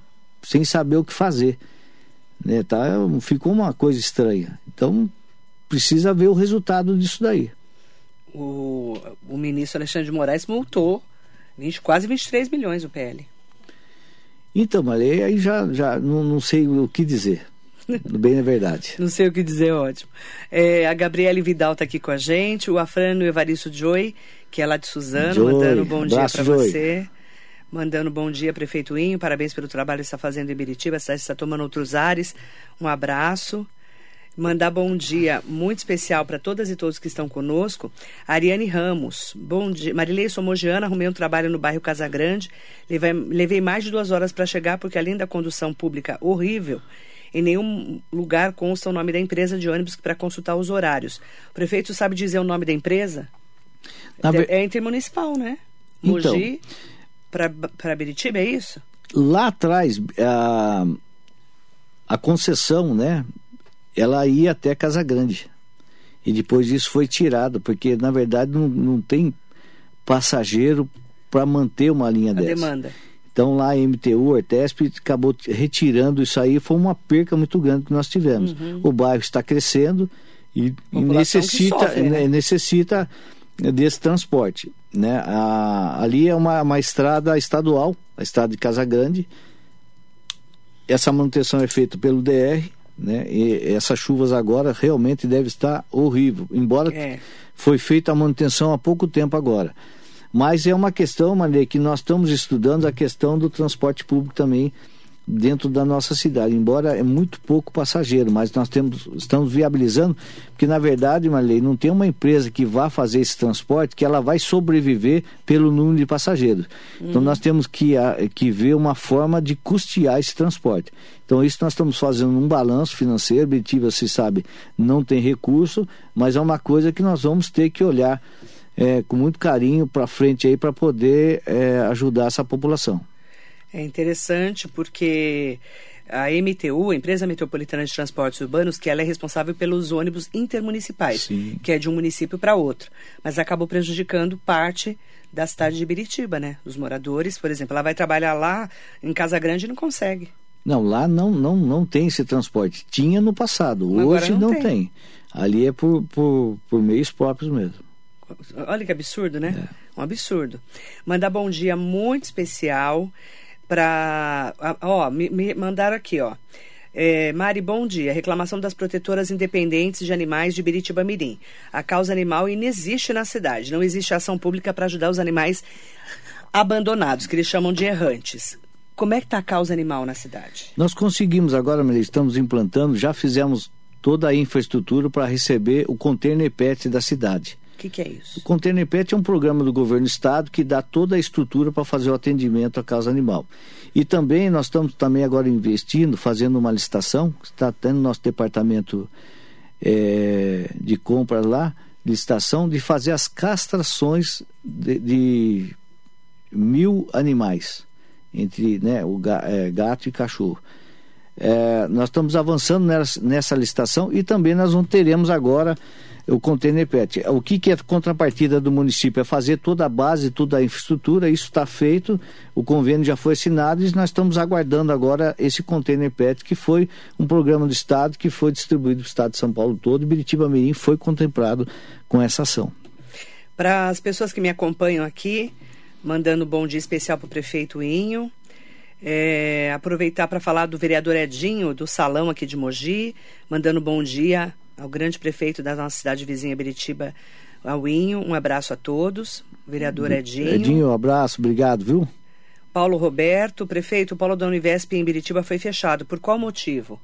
sem saber o que fazer. Né, tá, ficou uma coisa estranha. Então precisa ver o resultado disso daí. O, o ministro Alexandre de Moraes multou 20, quase 23 milhões o PL. Então, mas aí já, já não, não sei o que dizer. Bem na verdade. Não sei o que dizer, ótimo. É, a Gabriele Vidal está aqui com a gente, o Afrano Evaristo Joy, que é lá de Suzano, Joy. mandando bom dia para você. Mandando bom dia, Prefeito Inho. Parabéns pelo trabalho que está fazendo em Biritiba. A cidade está tomando outros ares. Um abraço. Mandar bom dia muito especial para todas e todos que estão conosco. Ariane Ramos, bom dia. Marilei Somogiana, arrumei um trabalho no bairro Casagrande. Levei, levei mais de duas horas para chegar, porque além da condução pública horrível, em nenhum lugar consta o nome da empresa de ônibus para consultar os horários. O prefeito sabe dizer o nome da empresa? Ver... É intermunicipal, né? Mogi então, para Biritiba, é isso? Lá atrás, a, a concessão, né? ela ia até Casa Grande. E depois isso foi tirado, porque na verdade não, não tem passageiro para manter uma linha a dessa. demanda. Então lá a MTU, a Artesp, acabou retirando isso aí, foi uma perca muito grande que nós tivemos. Uhum. O bairro está crescendo e, necessita, sofre, né? né? necessita desse transporte. Né? A, ali é uma, uma estrada estadual, a estrada de Casa Grande. Essa manutenção é feita pelo DR, né? E essas chuvas agora realmente deve estar horrível, embora é. foi feita a manutenção há pouco tempo agora. Mas é uma questão, Maria, que nós estamos estudando a questão do transporte público também dentro da nossa cidade, embora é muito pouco passageiro, mas nós temos, estamos viabilizando, porque na verdade, Marley, não tem uma empresa que vá fazer esse transporte que ela vai sobreviver pelo número de passageiros. Então, uhum. Então nós temos que, a, que ver uma forma de custear esse transporte. Então isso nós estamos fazendo um balanço financeiro, Betiva, você sabe, não tem recurso, mas é uma coisa que nós vamos ter que olhar é, com muito carinho para frente aí para poder é, ajudar essa população. É interessante porque a MTU, a Empresa Metropolitana de Transportes Urbanos, que ela é responsável pelos ônibus intermunicipais, Sim. que é de um município para outro, mas acabou prejudicando parte da cidade de Biritiba, né? Os moradores, por exemplo, ela vai trabalhar lá em Casa Grande e não consegue. Não, lá não, não, não tem esse transporte. Tinha no passado, hoje não, não tem. tem. Ali é por, por, por meios próprios mesmo. Olha que absurdo, né? É. Um absurdo. Mandar bom dia muito especial para. Ó, me, me mandaram aqui, ó. É, Mari, bom dia. Reclamação das protetoras independentes de animais de Biritiba Mirim. A causa animal inexiste na cidade. Não existe ação pública para ajudar os animais abandonados, que eles chamam de errantes. Como é que está a causa animal na cidade? Nós conseguimos agora, Maria, estamos implantando, já fizemos toda a infraestrutura para receber o container PET da cidade. O que, que, é isso? O Container PET é um programa do governo do estado que dá toda a estrutura para fazer o atendimento à causa animal. E também nós estamos também agora investindo, fazendo uma licitação, está tendo nosso departamento é, de compra lá, licitação, de fazer as castrações de, de mil animais, entre né, o é, gato e cachorro. É, nós estamos avançando nessa, nessa licitação e também nós não teremos agora o container PET. O que, que é contrapartida do município? É fazer toda a base, toda a infraestrutura, isso está feito, o convênio já foi assinado e nós estamos aguardando agora esse container PET, que foi um programa do Estado que foi distribuído para o Estado de São Paulo todo e Biritiba Mirim foi contemplado com essa ação. Para as pessoas que me acompanham aqui, mandando um bom dia especial para o prefeito Inho, é, aproveitar para falar do vereador Edinho, do salão aqui de Mogi, mandando bom dia ao grande prefeito da nossa cidade vizinha, Beritiba, ao Inho. Um abraço a todos. Vereador Edinho. Edinho, um abraço, obrigado, viu? Paulo Roberto, prefeito, o Paulo da Univesp em Beritiba foi fechado. Por qual motivo?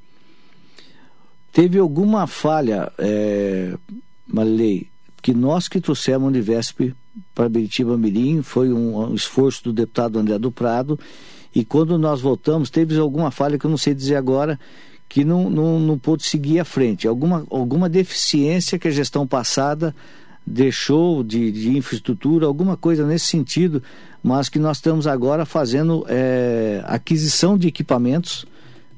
Teve alguma falha, é, Marilei, que nós que trouxemos a Univesp para Beritiba Mirim, foi um, um esforço do deputado André do Prado, e quando nós voltamos, teve alguma falha que eu não sei dizer agora, que não, não, não pôde seguir à frente. Alguma, alguma deficiência que a gestão passada deixou de, de infraestrutura, alguma coisa nesse sentido, mas que nós estamos agora fazendo é, aquisição de equipamentos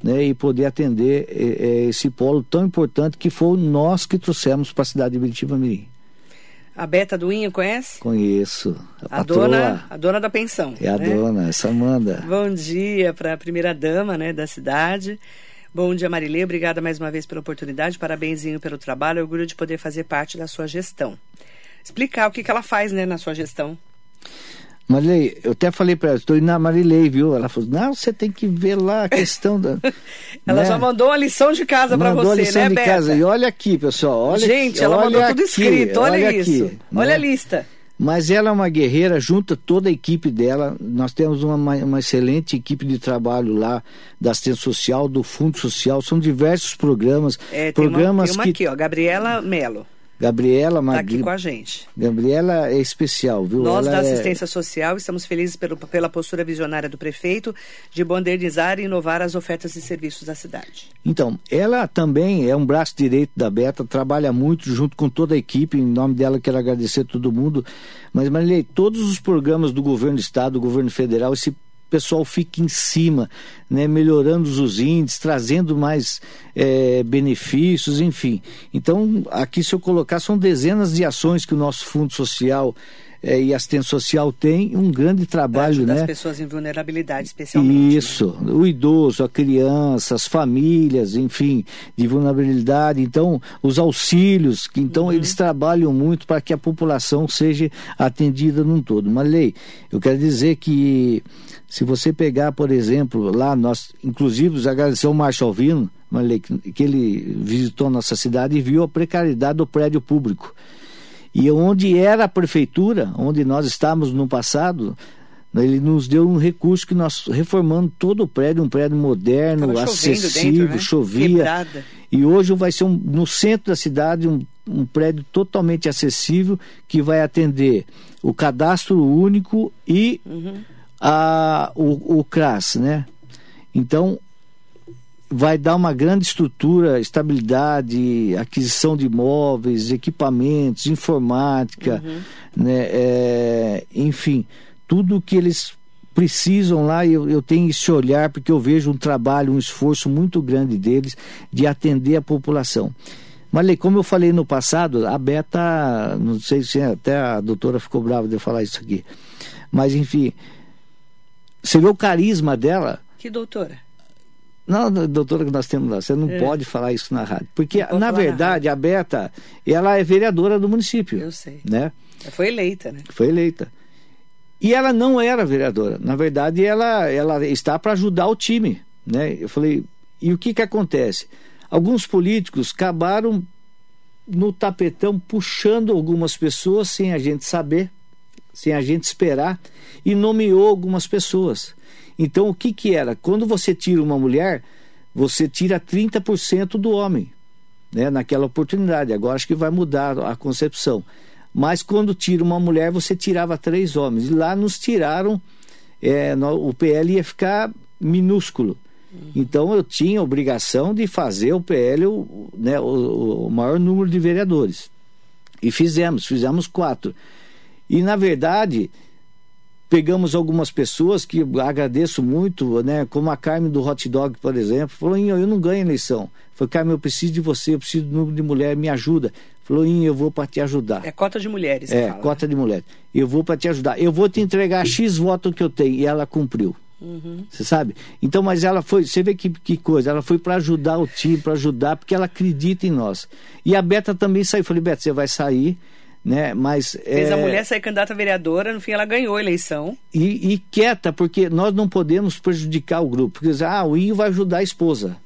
né, e poder atender é, é esse polo tão importante que foi nós que trouxemos para a cidade de Biritiba Mirim. A Beta do Inho, conhece? Conheço. A, a dona, a dona da pensão. É a né? dona, essa Amanda. Bom dia para a primeira dama né, da cidade. Bom dia, Marilê. Obrigada mais uma vez pela oportunidade. Parabenzinho pelo trabalho. Orgulho de poder fazer parte da sua gestão. Explicar o que, que ela faz né, na sua gestão. Marilei, eu até falei para ela, estou indo na Marilei, viu? Ela falou, não, você tem que ver lá a questão da. ela né? já mandou uma lição de casa para você, a lição né, de Beta? casa. E olha aqui, pessoal. Olha Gente, aqui, ela olha mandou aqui, tudo escrito, olha, olha isso. Aqui, olha né? a lista. Mas ela é uma guerreira, junta toda a equipe dela. Nós temos uma, uma excelente equipe de trabalho lá, da assistência social, do Fundo Social. São diversos programas. É, programas tem uma, tem uma que... aqui, ó, Gabriela Melo. Gabriela Está aqui com a gente. Gabriela é especial, viu? Nós Ela da é... assistência social estamos felizes pelo, pela postura visionária do prefeito de modernizar e inovar as ofertas e serviços da cidade. Então, ela também é um braço direito da Beta, trabalha muito junto com toda a equipe. Em nome dela, quero agradecer a todo mundo. Mas, Marilei, todos os programas do governo do estado, do governo federal, esse pessoal fica em cima, né, melhorando os índices, trazendo mais é, benefícios, enfim. Então, aqui se eu colocar, são dezenas de ações que o nosso Fundo Social é, e assistência social tem um grande trabalho, né? As pessoas em vulnerabilidade, especialmente. Né? Isso, né? o idoso, a criança, as famílias, enfim, de vulnerabilidade. Então, os auxílios, que então uhum. eles trabalham muito para que a população seja atendida num todo. Mas, Lei, eu quero dizer que se você pegar, por exemplo, lá nós, inclusive, agradecer ao Márcio Alvino, que ele visitou nossa cidade e viu a precariedade do prédio público. E onde era a prefeitura, onde nós estávamos no passado, ele nos deu um recurso que nós reformando todo o prédio, um prédio moderno, acessível, dentro, né? chovia. Quebrada. E hoje vai ser um, no centro da cidade um, um prédio totalmente acessível que vai atender o cadastro único e uhum. A, o, o CRAS, né? Então, vai dar uma grande estrutura, estabilidade, aquisição de imóveis, equipamentos, informática, uhum. né, é, enfim, tudo que eles precisam lá, eu, eu tenho esse olhar porque eu vejo um trabalho, um esforço muito grande deles de atender a população. Mas, como eu falei no passado, a Beta, não sei se até a doutora ficou brava de eu falar isso aqui, mas enfim, você vê o carisma dela. Que doutora? Não, doutora, que nós temos lá, você não é. pode falar isso na rádio. Porque, na verdade, na a Beta, ela é vereadora do município. Eu sei. Né? Foi eleita, né? Foi eleita. E ela não era vereadora. Na verdade, ela, ela está para ajudar o time. Né? Eu falei, e o que, que acontece? Alguns políticos acabaram no tapetão puxando algumas pessoas sem a gente saber, sem a gente esperar, e nomeou algumas pessoas. Então, o que, que era? Quando você tira uma mulher, você tira 30% do homem, né, naquela oportunidade. Agora acho que vai mudar a concepção. Mas quando tira uma mulher, você tirava três homens. E lá nos tiraram, é, no, o PL ia ficar minúsculo. Então eu tinha a obrigação de fazer o PL né, o, o maior número de vereadores. E fizemos, fizemos quatro. E na verdade, pegamos algumas pessoas que agradeço muito, né, como a Carmen do Hot Dog, por exemplo, falou: eu não ganho eleição. Falei, Carmen, eu preciso de você, eu preciso do número de mulher, me ajuda. Falou, eu vou para te ajudar. É cota de mulheres. É, fala, cota né? de mulheres. Eu vou para te ajudar. Eu vou te entregar X votos que eu tenho. E ela cumpriu. Uhum. Você sabe? Então, mas ela foi, você vê que, que coisa, ela foi para ajudar o time, para ajudar, porque ela acredita em nós. E a Beta também saiu. Falei, Beta, você vai sair, né? Mas. Fez é... a mulher sair candidata a vereadora, no fim ela ganhou a eleição. E, e quieta, porque nós não podemos prejudicar o grupo. Porque ah, o Inho vai ajudar a esposa.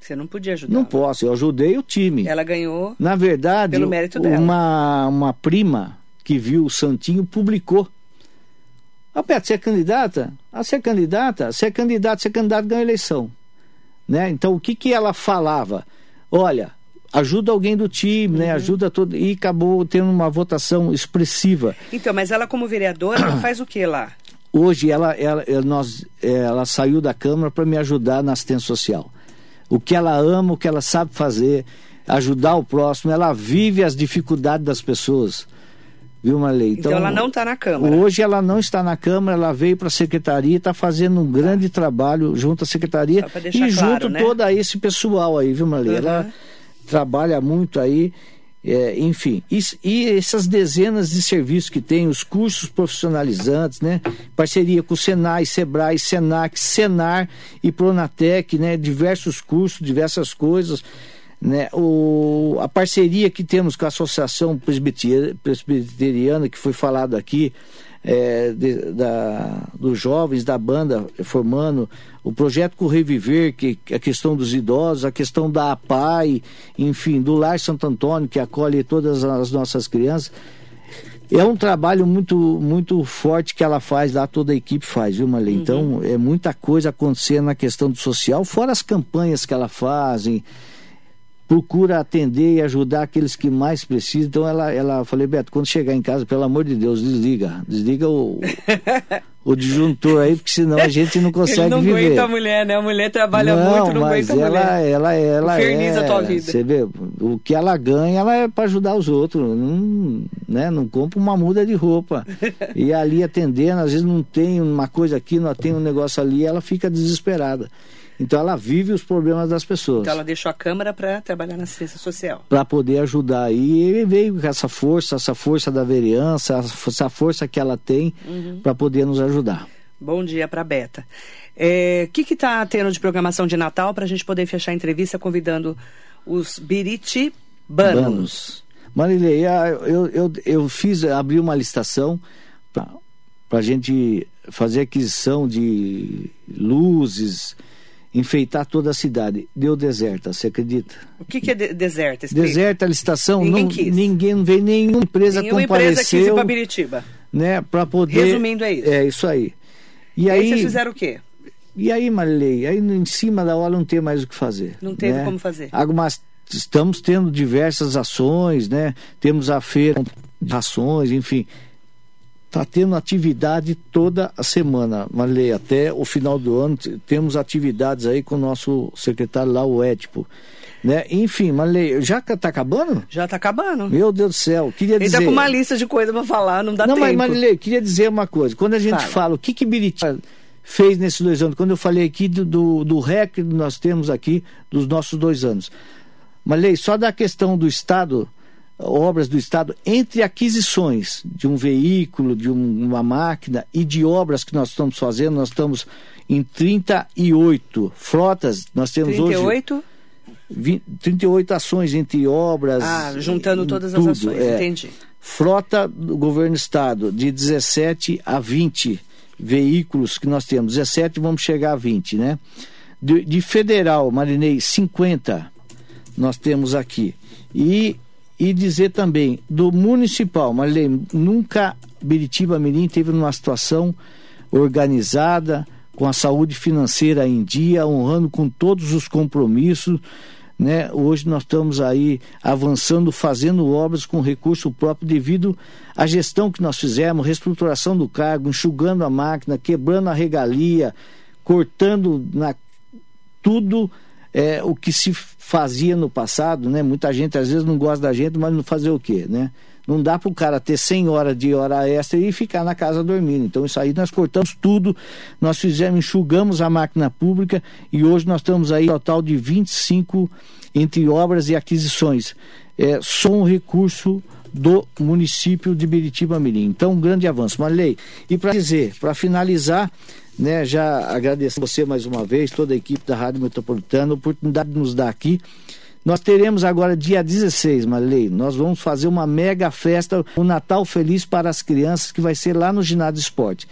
Você não podia ajudar. Não posso, eu ajudei o time. Ela ganhou. Na verdade, pelo mérito dela. Uma, uma prima que viu o Santinho publicou. Ah, Beto, você é candidata? Ah, você é candidata? Você é candidata, você é candidato, ganha eleição. Né? Então, o que, que ela falava? Olha, ajuda alguém do time, né? uhum. né? Ajuda todo. E acabou tendo uma votação expressiva. Então, mas ela, como vereadora, ela faz o que lá? Hoje ela, ela, nós, ela saiu da Câmara para me ajudar na assistência social o que ela ama, o que ela sabe fazer, ajudar o próximo, ela vive as dificuldades das pessoas. Viu, Marley? Então, então ela não está na Câmara. Hoje ela não está na Câmara, ela veio para a Secretaria, está fazendo um grande trabalho junto à Secretaria e claro, junto né? todo esse pessoal aí, viu, Marley? Uhum. Ela trabalha muito aí é, enfim, e, e, essas dezenas de serviços que tem, os cursos profissionalizantes, né? Parceria com o Senai, Sebrae, Senac, Senar e Pronatec, né? Diversos cursos, diversas coisas. Né? O, a parceria que temos com a Associação Presbiteriana, que foi falado aqui, é, de, da, dos jovens da banda formando, o projeto com Reviver, que a questão dos idosos, a questão da APAI, enfim, do Lar Santo Antônio, que acolhe todas as nossas crianças. É um trabalho muito muito forte que ela faz lá, toda a equipe faz, viu, Marlene? Uhum. Então, é muita coisa acontecendo na questão do social, fora as campanhas que ela fazem procura atender e ajudar aqueles que mais precisam. Então ela, ela falei, Beto, quando chegar em casa, pelo amor de Deus, desliga. Desliga o, o disjuntor aí, porque senão a gente não consegue não viver. Não aguenta a mulher, né? A mulher trabalha não, muito, não mas aguenta ela, a mulher. Ela, ela, Inferniza é, a tua vida. Você vê, o que ela ganha, ela é para ajudar os outros. Não, né? não compra uma muda de roupa. e ali atendendo, às vezes não tem uma coisa aqui, não tem um negócio ali, ela fica desesperada. Então ela vive os problemas das pessoas. Então ela deixou a Câmara para trabalhar na assistência social. Para poder ajudar. E veio com essa força, essa força da vereança, essa força que ela tem uhum. para poder nos ajudar. Bom dia para a Beta. O é, que está tendo de programação de Natal para a gente poder fechar a entrevista convidando os biritibanos? Banos. Marilei, eu, eu, eu fiz, abri uma licitação para a gente fazer aquisição de luzes, enfeitar toda a cidade. Deu deserta, você acredita? O que, que é de deserta? Explica. Deserta a licitação, ninguém não, quis. ninguém não veio, nenhuma empresa nenhuma compareceu. empresa quis ir para Biritiba. Né, para poder... Resumindo, é isso. É, isso aí. E, e aí, aí vocês fizeram o quê? E aí, Marilei, aí em cima da hora não tem mais o que fazer. Não teve né? como fazer. Algumas, estamos tendo diversas ações, né? Temos a feira de ações, enfim está tendo atividade toda a semana, Marilei, até o final do ano temos atividades aí com o nosso secretário lá, o Étipo. Né? Enfim, Marilei, já está acabando? Já está acabando. Meu Deus do céu, queria Ele dizer... Ele está com uma lista de coisas para falar, não dá não, tempo. Não, mas Marilei, queria dizer uma coisa, quando a gente fala, fala o que que Biritiba fez nesses dois anos, quando eu falei aqui do, do, do REC que nós temos aqui dos nossos dois anos. Marilei, só da questão do Estado obras do Estado entre aquisições de um veículo, de um, uma máquina e de obras que nós estamos fazendo, nós estamos em 38 frotas, nós temos 38? hoje 20, 38 ações entre obras. Ah, juntando todas tudo, as ações, é. entendi. Frota do governo estado de 17 a 20 veículos que nós temos. 17 vamos chegar a 20, né? De, de federal, Marinei, 50 nós temos aqui. E, e dizer também, do municipal, Marinei, nunca Biritiba Mirim teve numa situação organizada, com a saúde financeira em dia, honrando com todos os compromissos né? Hoje nós estamos aí avançando, fazendo obras com recurso próprio devido à gestão que nós fizemos, reestruturação do cargo, enxugando a máquina, quebrando a regalia, cortando na, tudo é, o que se fazia no passado, né? Muita gente às vezes não gosta da gente, mas não fazer o quê, né? Não dá para o cara ter 100 horas de hora extra e ficar na casa dormindo. Então, isso aí nós cortamos tudo, nós fizemos, enxugamos a máquina pública e hoje nós estamos aí total de 25 entre obras e aquisições. É só um recurso do município de Biritiba Mirim. Então, um grande avanço. Marley, e para dizer, para finalizar, né, já agradecer você mais uma vez, toda a equipe da Rádio Metropolitana, a oportunidade de nos dar aqui. Nós teremos agora, dia 16, Marley, nós vamos fazer uma mega festa, o um Natal Feliz para as crianças, que vai ser lá no Ginásio Esporte.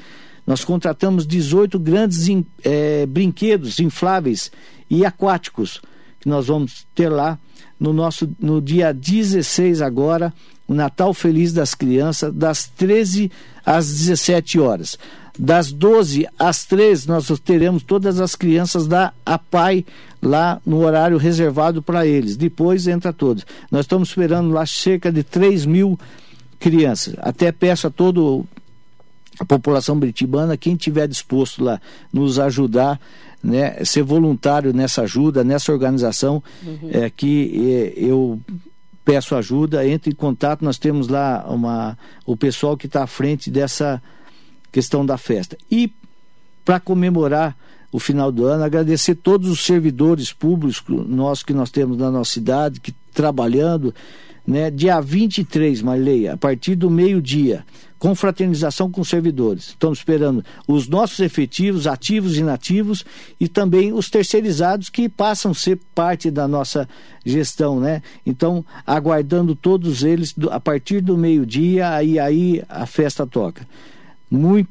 Nós contratamos 18 grandes é, brinquedos infláveis e aquáticos, que nós vamos ter lá no nosso no dia 16 agora, o Natal Feliz das Crianças, das 13 às 17 horas. Das 12 às 13, nós teremos todas as crianças da APAI lá no horário reservado para eles. Depois entra todos. Nós estamos esperando lá cerca de 3 mil crianças. Até peço a todo a população britibana, quem tiver disposto lá nos ajudar, né, ser voluntário nessa ajuda, nessa organização, uhum. é que é, eu peço ajuda, entre em contato, nós temos lá uma, o pessoal que está à frente dessa questão da festa. E para comemorar o final do ano, agradecer todos os servidores públicos nós que nós temos na nossa cidade, que trabalhando, né, dia 23, Marley, a partir do meio-dia, com os servidores. Estamos esperando os nossos efetivos, ativos e inativos, e também os terceirizados que passam a ser parte da nossa gestão, né? Então, aguardando todos eles a partir do meio-dia, aí aí a festa toca. Muito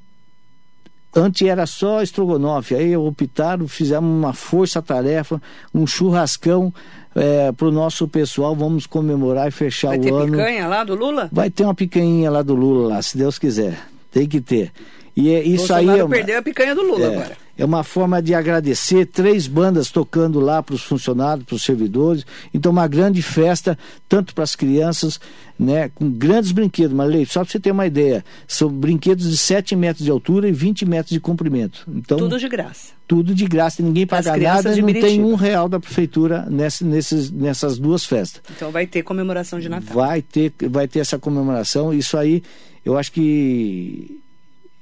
Antes era só estrogonofe, aí optaram, fizemos uma força-tarefa, um churrascão é, para o nosso pessoal, vamos comemorar e fechar Vai o ano. Vai ter picanha lá do Lula? Vai ter uma picanha lá do Lula, lá, se Deus quiser. Tem que ter. E é, isso Bolsonaro aí é uma, perdeu a picanha do Lula é, agora. É uma forma de agradecer, três bandas tocando lá para os funcionários, para os servidores. Então, uma grande festa, tanto para as crianças, né, com grandes brinquedos. Mas, Leite, só para você ter uma ideia, são brinquedos de 7 metros de altura e 20 metros de comprimento. Então, tudo de graça. Tudo de graça, ninguém paga nada, não tem um real da prefeitura nessa, nesses, nessas duas festas. Então vai ter comemoração de Natal. Vai ter, vai ter essa comemoração. Isso aí, eu acho que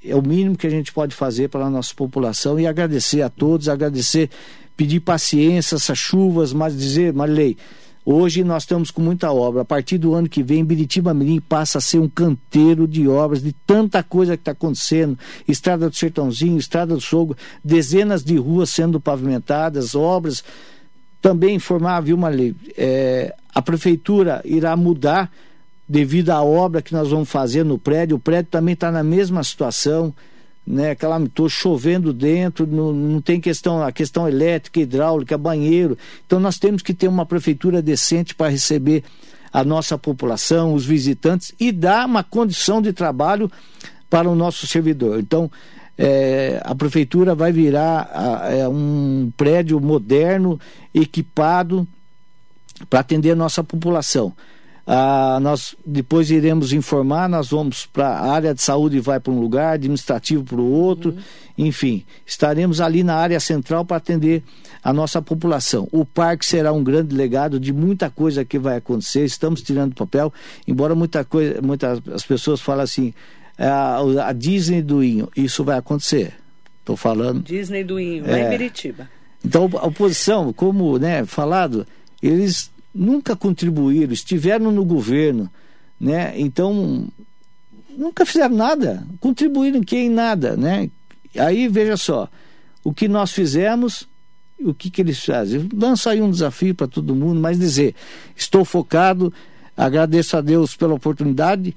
é o mínimo que a gente pode fazer para a nossa população e agradecer a todos, agradecer, pedir paciência, essas chuvas, mas dizer, Marilei, hoje nós estamos com muita obra. A partir do ano que vem, Biritiba Mirim passa a ser um canteiro de obras, de tanta coisa que está acontecendo. Estrada do Sertãozinho, Estrada do Sogo, dezenas de ruas sendo pavimentadas, obras. Também informar, viu, Marilei, é, a prefeitura irá mudar devido à obra que nós vamos fazer no prédio. O prédio também está na mesma situação, né? Calamitou, chovendo dentro, não, não tem questão, a questão elétrica, hidráulica, banheiro. Então nós temos que ter uma prefeitura decente para receber a nossa população, os visitantes e dar uma condição de trabalho para o nosso servidor. Então, é, a prefeitura vai virar a, é, um prédio moderno, equipado, para atender a nossa população. Ah, nós depois iremos informar, nós vamos para a área de saúde vai para um lugar, administrativo para o outro, uhum. enfim, estaremos ali na área central para atender a nossa população. O parque será um grande legado de muita coisa que vai acontecer, estamos tirando papel, embora muita coisa, muitas as pessoas falam assim, a, a Disney do Inho, isso vai acontecer. Estou falando. Disney do Inho, lá é, em Meritiba. Então a oposição, como né, falado, eles nunca contribuíram, estiveram no governo, né? Então nunca fizeram nada, contribuíram que em nada, né? Aí veja só, o que nós fizemos, o que, que eles fazem? Lança aí um desafio para todo mundo, mas dizer, estou focado, agradeço a Deus pela oportunidade.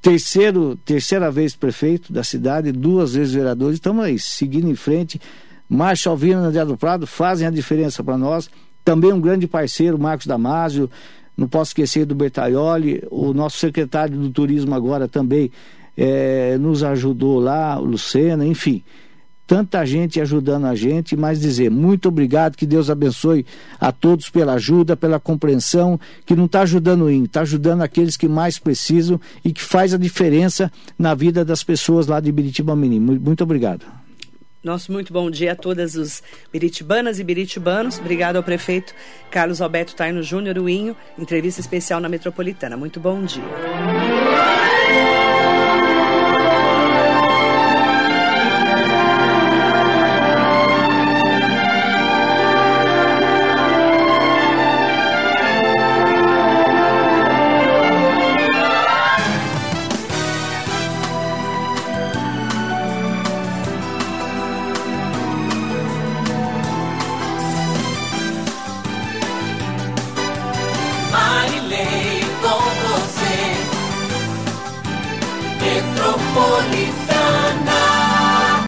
Terceiro, terceira vez prefeito da cidade, duas vezes vereador, estamos aí, seguindo em frente. Marcha Alvina André do Prado fazem a diferença para nós. Também um grande parceiro, Marcos Damasio, não posso esquecer do Bertaioli, o nosso secretário do turismo agora também é, nos ajudou lá, o Lucena, enfim. Tanta gente ajudando a gente, mas dizer muito obrigado, que Deus abençoe a todos pela ajuda, pela compreensão, que não está ajudando o IN, está ajudando aqueles que mais precisam e que faz a diferença na vida das pessoas lá de Biritiba Mirim. Muito obrigado. Nosso muito bom dia a todas os biritibanas e biritibanos. Obrigado ao prefeito Carlos Alberto Taino Júnior, o Inho, entrevista especial na Metropolitana. Muito bom dia.